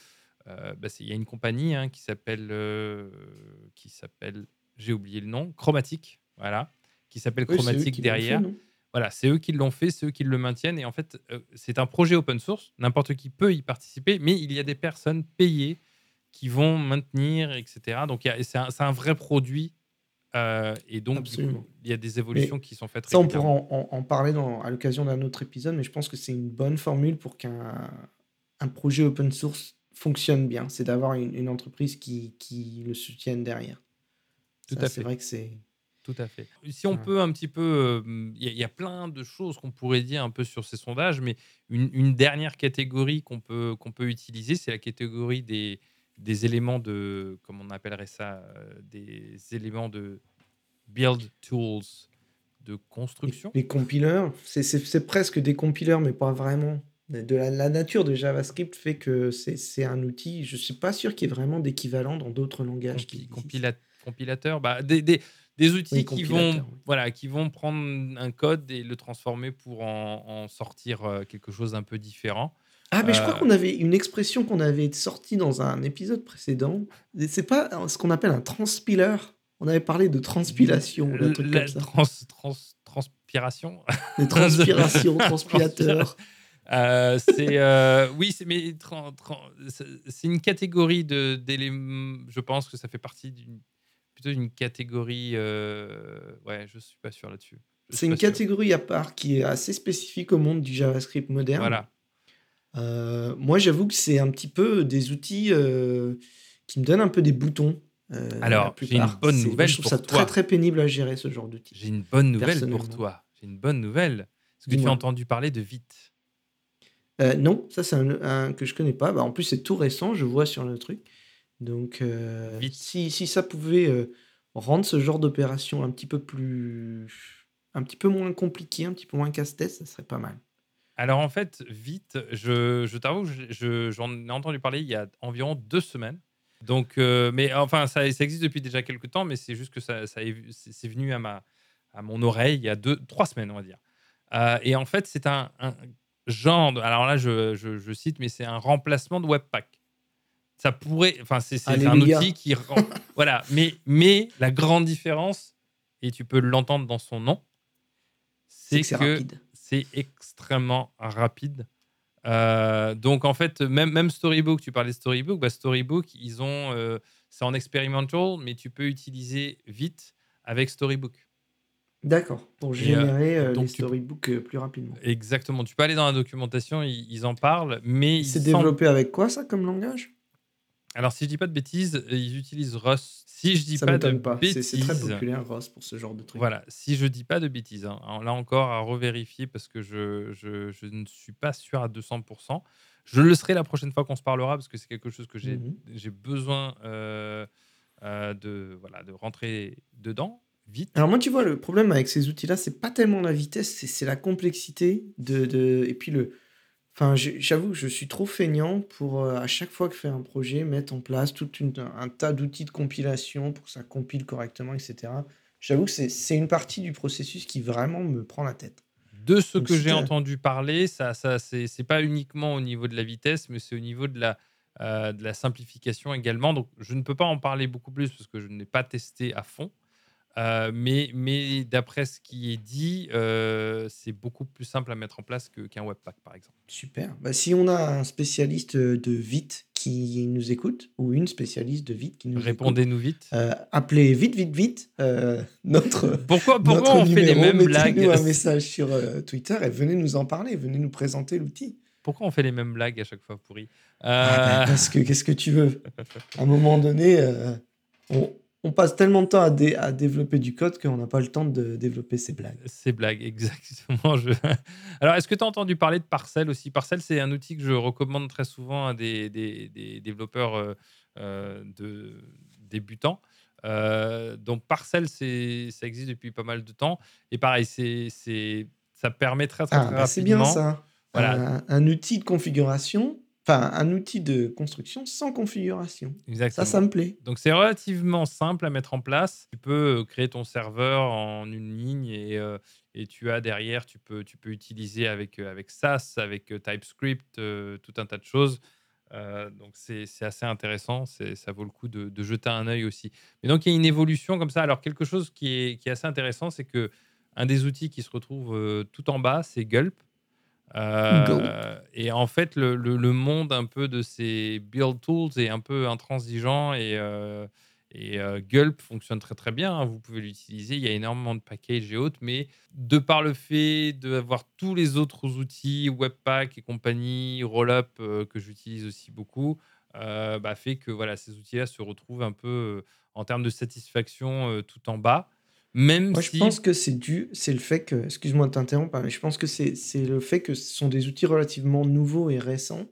euh, bah, Il y a une compagnie hein, qui s'appelle. euh, qui s'appelle. J'ai oublié le nom. Chromatic. Voilà. Qui s'appelle Oui, fait, derrière. Voilà, c'est eux qui l'ont fait, c'est eux qui le maintiennent. Et en fait, euh, c'est un projet open source. N'importe qui peut y participer, mais il y a des personnes payées qui vont maintenir, etc. Donc, c'est un, c'est un vrai produit. euh, et donc, coup, il y a des évolutions qui sont faites Ça, on pourra en, en- en parler dans, à l'occasion d'un autre épisode, mais je pense que c'est une bonne formule pour qu'un un projet open source fonctionne bien. C'est d'avoir une, une entreprise qui, qui le soutienne derrière. Tout Ça, à C'est fait. vrai que c'est. Tout à fait. Si on Ouais. peut un petit peu, euh, il y, a- il y a plein de choses qu'on pourrait dire un peu sur ces sondages, mais une, une dernière catégorie qu'on peut, qu'on peut utiliser, c'est la catégorie des, des éléments de, comment on appellerait ça, euh, des éléments de build tools de construction. Les compilers, c'est- c'est presque des compilers, mais pas vraiment. De la, la nature de JavaScript fait que c'est un outil. Je suis pas sûr qu'il y ait vraiment d'équivalent dans d'autres langages qui Compi- compila- compilateur, bah, des, des, des outils Oui, qui, vont, oui. voilà, qui vont prendre un code et le transformer pour en, en sortir euh, quelque chose d'un peu différent. Ah, mais je crois Euh, qu'on avait une expression qu'on avait sortie dans un épisode précédent. C'est pas ce qu'on appelle un transpiler. On avait parlé de transpilation Le- truc la comme ça. trans- trans- trans- transpiration. Les transpirations, transpirateurs. Euh, c'est euh, oui, c'est mais c'est une catégorie de d'éléments. Je pense que ça fait partie d'une plutôt d'une catégorie. euh, ouais, je suis pas sûr là-dessus. C'est une sûr. catégorie à part qui est assez spécifique au monde du JavaScript moderne. Voilà. Euh, moi, j'avoue que c'est un petit peu des outils euh, qui me donnent un peu des boutons. Alors, j'ai une bonne nouvelle Je trouve pour ça toi. très très pénible à gérer ce genre d'outils. J'ai une bonne nouvelle pour toi. J'ai une bonne nouvelle. Est-ce que tu as entendu parler de Vite non, ça c'est un, un que je connais pas. Bah, en plus, c'est tout récent, je vois sur le truc. Donc, euh, Vite. si, si ça pouvait euh, rendre ce genre d'opération un petit peu plus, un petit peu moins compliqué, un petit peu moins casse-tête, ça serait pas mal. Alors en fait, Vite, je, je t'avoue, je- je- j'en ai entendu parler il y a environ deux semaines. Donc, euh, mais enfin, ça, ça existe depuis déjà quelques temps, mais c'est juste que ça, ça est, c'est venu à ma, à mon oreille il y a deux, trois semaines, on va dire. Euh, et en fait, c'est un, un genre, de- alors là, je- je cite, mais c'est un remplacement de Webpack. Ça pourrait, enfin, c'est un outil qui, voilà, mais mais la grande différence, et tu peux l'entendre dans son nom, C'est que c'est extrêmement rapide. Euh, donc en fait, même, même Storybook, tu parlais de Storybook, bah, Storybook, ils ont, euh, c'est en experimental, mais tu peux utiliser vite avec Storybook. D'accord, pour générer euh, les tu- storybooks euh, plus rapidement. Exactement. Tu peux aller dans la documentation, ils, ils en parlent, mais C'est semblent- développé avec quoi ça comme langage? Alors si je dis pas de bêtises, ils utilisent Rust. Si je dis Ça pas de pas. Bêtises, c'est très populaire Rust pour ce genre de truc. Voilà, si je dis pas de bêtises, hein, là encore à revérifier parce que je, je, je ne suis pas sûr à 200%. Je le serai la prochaine fois qu'on se parlera parce que c'est quelque chose que j'ai Mhm. besoin euh, euh, de, voilà, de rentrer dedans vite. Alors moi, tu vois, le problème avec ces outils-là, c'est pas tellement la vitesse, c'est c'est la complexité de, de- et puis le. Enfin, j'avoue que je suis trop feignant pour euh, à chaque fois que je fais un projet mettre en place tout un tas d'outils de compilation pour que ça compile correctement, etc. J'avoue que c'est une partie du processus qui vraiment me prend la tête. De ce Donc, que j'ai entendu parler, ça, ça c'est c'est pas uniquement au niveau de la vitesse, mais c'est au niveau de la, euh, de la simplification également. Donc, je ne peux pas en parler beaucoup plus parce que je n'ai pas testé à fond. Euh, mais mais d'après ce qui est dit, euh, c'est beaucoup plus simple à mettre en place que- qu'un Webpack, par exemple. Super. Bah, si on a un spécialiste de Vite qui nous écoute, ou une spécialiste de Vite qui nous écoute, Répondez-nous vite. euh, appelez vite, vite, vite euh, notre. Pourquoi, pourquoi notre on fait les mêmes mettez-nous blagues? un message sur euh, Twitter et venez nous en parler, venez nous présenter l'outil. Pourquoi on fait les mêmes blagues à chaque fois pourries? Ah, Euh, Parce que qu'est-ce que tu veux? À un moment donné, euh, on, on passe tellement de temps à, dé- à développer du code qu'on n'a pas le temps de développer ces blagues. Ces blagues, exactement. Je... Alors, est-ce que tu as entendu parler de Parcel aussi? Parcel, c'est un outil que je recommande très souvent à des, des- des développeurs euh, euh, de débutants. Euh, donc, Parcel, ça existe depuis pas mal de temps. Et pareil, c'est, ça permet très, très, Ah, très bah, c'est bien rapidement. ça. Voilà. Un, un outil de configuration, enfin un outil de construction sans configuration. Exactement. Ça, ça me plaît. Donc c'est relativement simple à mettre en place. Tu peux euh, créer ton serveur en une ligne et, euh, et tu as derrière, tu peux, tu peux utiliser avec, euh, avec SAS, avec TypeScript, euh, tout un tas de choses. Euh, donc c'est assez intéressant, ça vaut le coup de, de jeter un œil aussi. Mais donc il y a une évolution comme ça. Alors quelque chose qui est, qui est assez intéressant, c'est que un des outils qui se retrouve tout en bas, c'est Gulp. Euh, et en fait, le, monde un peu de ces build tools est un peu intransigeant et, euh, euh, Gulp fonctionne très très bien. hein, vous pouvez l'utiliser. Il y a énormément de packages et autres, mais de par le fait d'avoir tous les autres outils, Webpack et compagnie, Rollup que j'utilise aussi beaucoup, bah, fait que voilà, ces outils-là se retrouvent un peu en termes de satisfaction tout en bas. Même Moi, si je pense que c'est dû, c'est le fait que, excuse-moi de t'interrompre, hein, mais je pense que c'est c'est le fait que ce sont des outils relativement nouveaux et récents,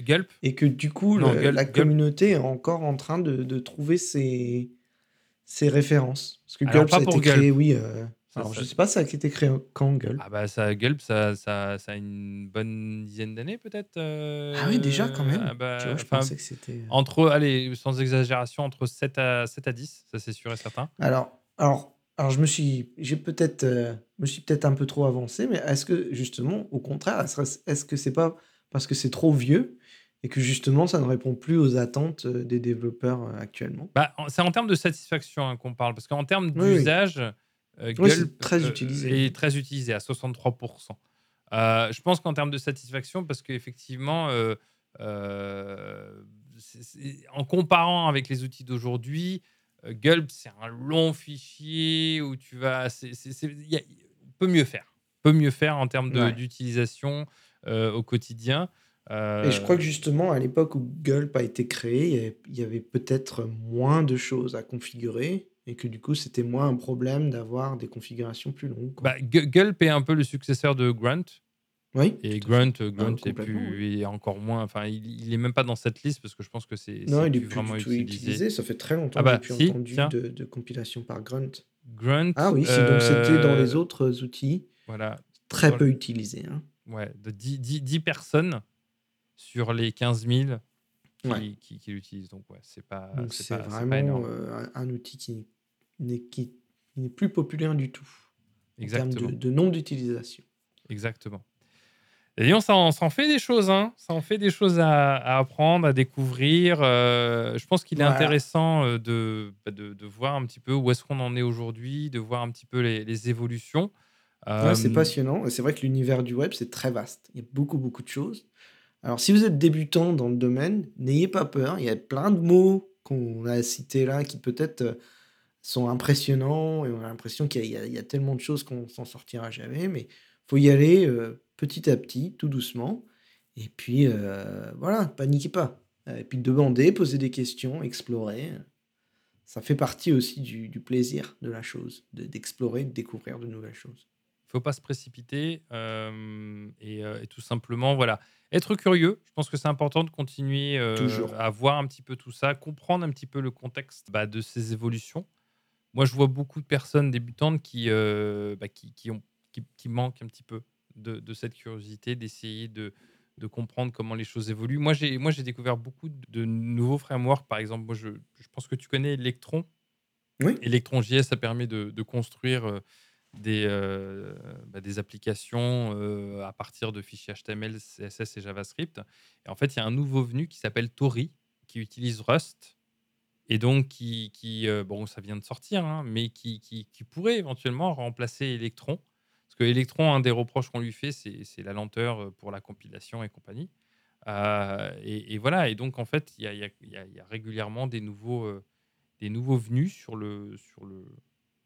Gulp, et que du coup, Non, le- Gulp- la Gulp- communauté est encore en train de, de trouver ses, ses références. Parce que Alors, Gulp, ça a pour été créé, oui. euh, alors, ça- je sais pas, ça a été créé quand, Gulp? Ah bah ça, Gulp, ça, ça, ça a une bonne dizaine d'années peut-être. euh, Ah oui, déjà, quand même. ah bah, tu vois, je pensais que c'était. euh, entre, allez, sans exagération, entre 7 à, 7 à 10, ça c'est sûr et certain. Alors, alors, alors, je me suis, j'ai peut-être, euh, me suis peut-être un peu trop avancé, mais est-ce que justement, au contraire, est-ce que c'est pas parce que c'est trop vieux et que justement, ça ne répond plus aux attentes euh, des développeurs euh, actuellement? Bah, c'est en termes de satisfaction hein, qu'on parle, parce qu'en termes Oui, oui. d'usage, Gulp très utilisé. est très utilisé à 63%. je pense qu'en termes de satisfaction, parce qu'effectivement, en comparant avec les outils d'aujourd'hui, Gulp, c'est un long fichier où tu vas. on peut mieux faire. peut mieux faire en termes d'utilisation au quotidien. Et je crois que justement, à l'époque où Gulp a été créé, il y avait peut-être moins de choses à configurer et que du coup, c'était moins un problème d'avoir des configurations plus longues. Bah, Gulp est un peu le successeur de Grunt. Oui. Et Grunt, euh, Grunt est, plus, encore moins. Enfin, il, n'est même pas dans cette liste parce que je pense que c'est. Non, il est plus vraiment utilisé. Ça fait très longtemps ah bah, que j'ai entendu de, de, compilation par Grunt. Grunt. Ah oui, donc c'était dans les euh, autres outils. Voilà. Très peu utilisé. Hein. Ouais, de 10, 10, personnes sur les 15 000 qui, qui, qui l'utilisent. Donc, ouais, c'est pas. C'est vraiment euh, un, outil qui n'est plus populaire du tout. Exactement. En termes de, de nombre d'utilisation. Exactement. Et on s'en fait des choses, hein. Ça en fait des choses à, apprendre, à découvrir. Euh, je pense qu'il est intéressant euh, bah, de, de, voir un petit peu où est-ce qu'on en est aujourd'hui, de voir un petit peu les, évolutions. c'est euh, passionnant. C'est vrai que l'univers du web, c'est très vaste. Il y a beaucoup, beaucoup de choses. Alors, si vous êtes débutant dans le domaine, n'ayez pas peur. Il y a plein de mots qu'on a cités là qui peut-être sont impressionnants et on a l'impression qu'il y, y, a tellement de choses qu'on s'en sortira jamais. Mais faut y aller petit à petit, tout doucement. Et puis, euh, voilà, paniquez pas. Et puis demander, poser des questions, explorer. Ça fait partie aussi du, plaisir de la chose, d'explorer, de, découvrir de nouvelles choses. Il faut pas se précipiter euh, euh, et, tout simplement, voilà, être curieux. Je pense que c'est important de continuer à voir un petit peu tout ça, comprendre un petit peu le contexte bah, de ces évolutions. Moi, je vois beaucoup de personnes débutantes qui, bah, qui, ont, qui manquent un petit peu de, cette curiosité, d'essayer de, de, comprendre comment les choses évoluent. Moi, j'ai, moi, j'ai découvert beaucoup de nouveaux frameworks. Par exemple, moi, je, je pense que tu connais Electron. Oui. Electron.js, ça permet de, de construire euh, des, euh, bah, des applications euh, à partir de fichiers HTML, CSS et JavaScript. Et en fait, il y a un nouveau venu qui s'appelle Tori, qui utilise Rust. Et donc, qui, qui bon, ça vient de sortir, hein, mais qui, qui, qui, pourrait éventuellement remplacer Electron parce que Electron, un des reproches qu'on lui fait, c'est la lenteur euh, pour la compilation et compagnie. Euh, et, voilà, et donc en fait, il y, a, régulièrement des nouveaux, euh, des nouveaux venus sur le, sur le,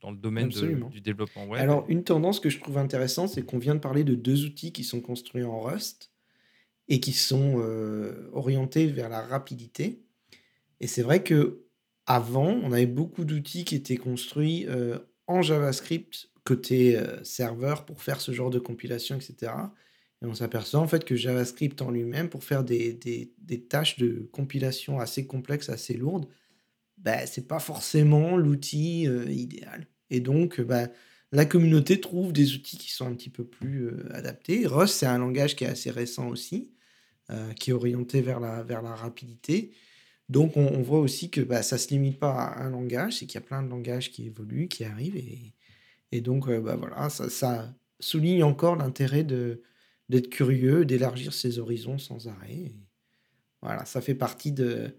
dans le domaine du développement web. Alors, une tendance que je trouve intéressante, c'est qu'on vient de parler de deux outils qui sont construits en Rust et qui sont orientés vers la rapidité. Et c'est vrai que avant, on avait beaucoup d'outils qui étaient construits en JavaScript côté euh, serveur pour faire ce genre de compilation, etc. Et on s'aperçoit en fait que JavaScript en lui-même, pour faire des, des, des, tâches de compilation assez complexes, assez lourdes, bah, c'est pas forcément l'outil euh, idéal. Et donc, bah, la communauté trouve des outils qui sont un petit peu plus euh, adaptés. Rust, c'est un langage qui est assez récent aussi, qui est orienté vers la, vers la rapidité. Donc, on, voit aussi que bah, ça se limite pas à un langage, c'est qu'il y a plein de langages qui évoluent, qui arrivent, et, et donc, euh, bah, voilà, ça, souligne encore l'intérêt de, d'être curieux, d'élargir ses horizons sans arrêt. voilà, ça fait partie de,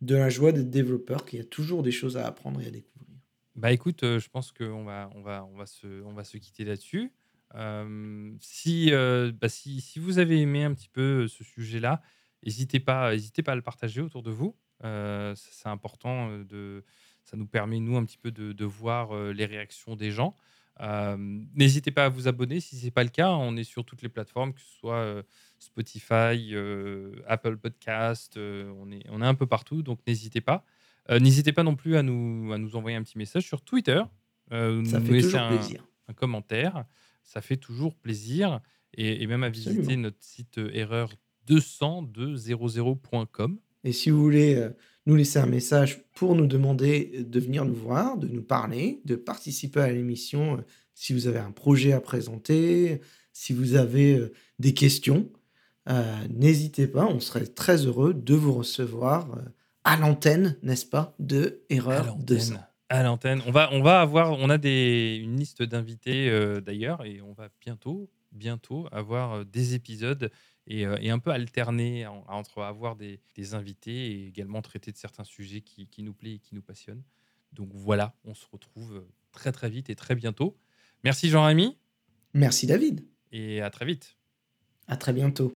de la joie d'être développeur, qu'il y a toujours des choses à apprendre et à découvrir. Bah écoute, euh, je pense qu'on va, on va, on va, se, on va se quitter là-dessus. Euh, si, bah, si, si, vous avez aimé un petit peu ce sujet-là, n'hésitez pas, hésitez pas à le partager autour de vous. c'est important de, ça nous permet, nous, un petit peu de, voir euh, les réactions des gens. Euh, n'hésitez pas à vous abonner si ce n'est pas le cas. On est sur toutes les plateformes, que ce soit euh, Spotify, Apple Podcast, on, est, on est un peu partout, donc n'hésitez pas. n'hésitez pas non plus à nous, à nous envoyer un petit message sur Twitter. ça fait toujours un, plaisir. Un commentaire, ça fait toujours plaisir. Et, même à visiter notre site erreur 200.com. Et si vous voulez nous laisser un message pour nous demander de venir nous voir, de nous parler, de participer à l'émission euh, si vous avez un projet à présenter, si vous avez euh, des questions. Euh, n'hésitez pas, on serait très heureux de vous recevoir à l'antenne, n'est-ce pas, de Erreur 200. À l'antenne. On va, on va avoir, on a des, une liste d'invités d'ailleurs, et on va bientôt, bientôt avoir des épisodes euh, et, un peu alterner entre avoir des, invités et également traiter de certains sujets qui, nous plaisent et qui nous passionnent. Donc voilà, on se retrouve très très vite et très bientôt. Merci Jean-Rémy. Merci David. Et à très vite. À très bientôt.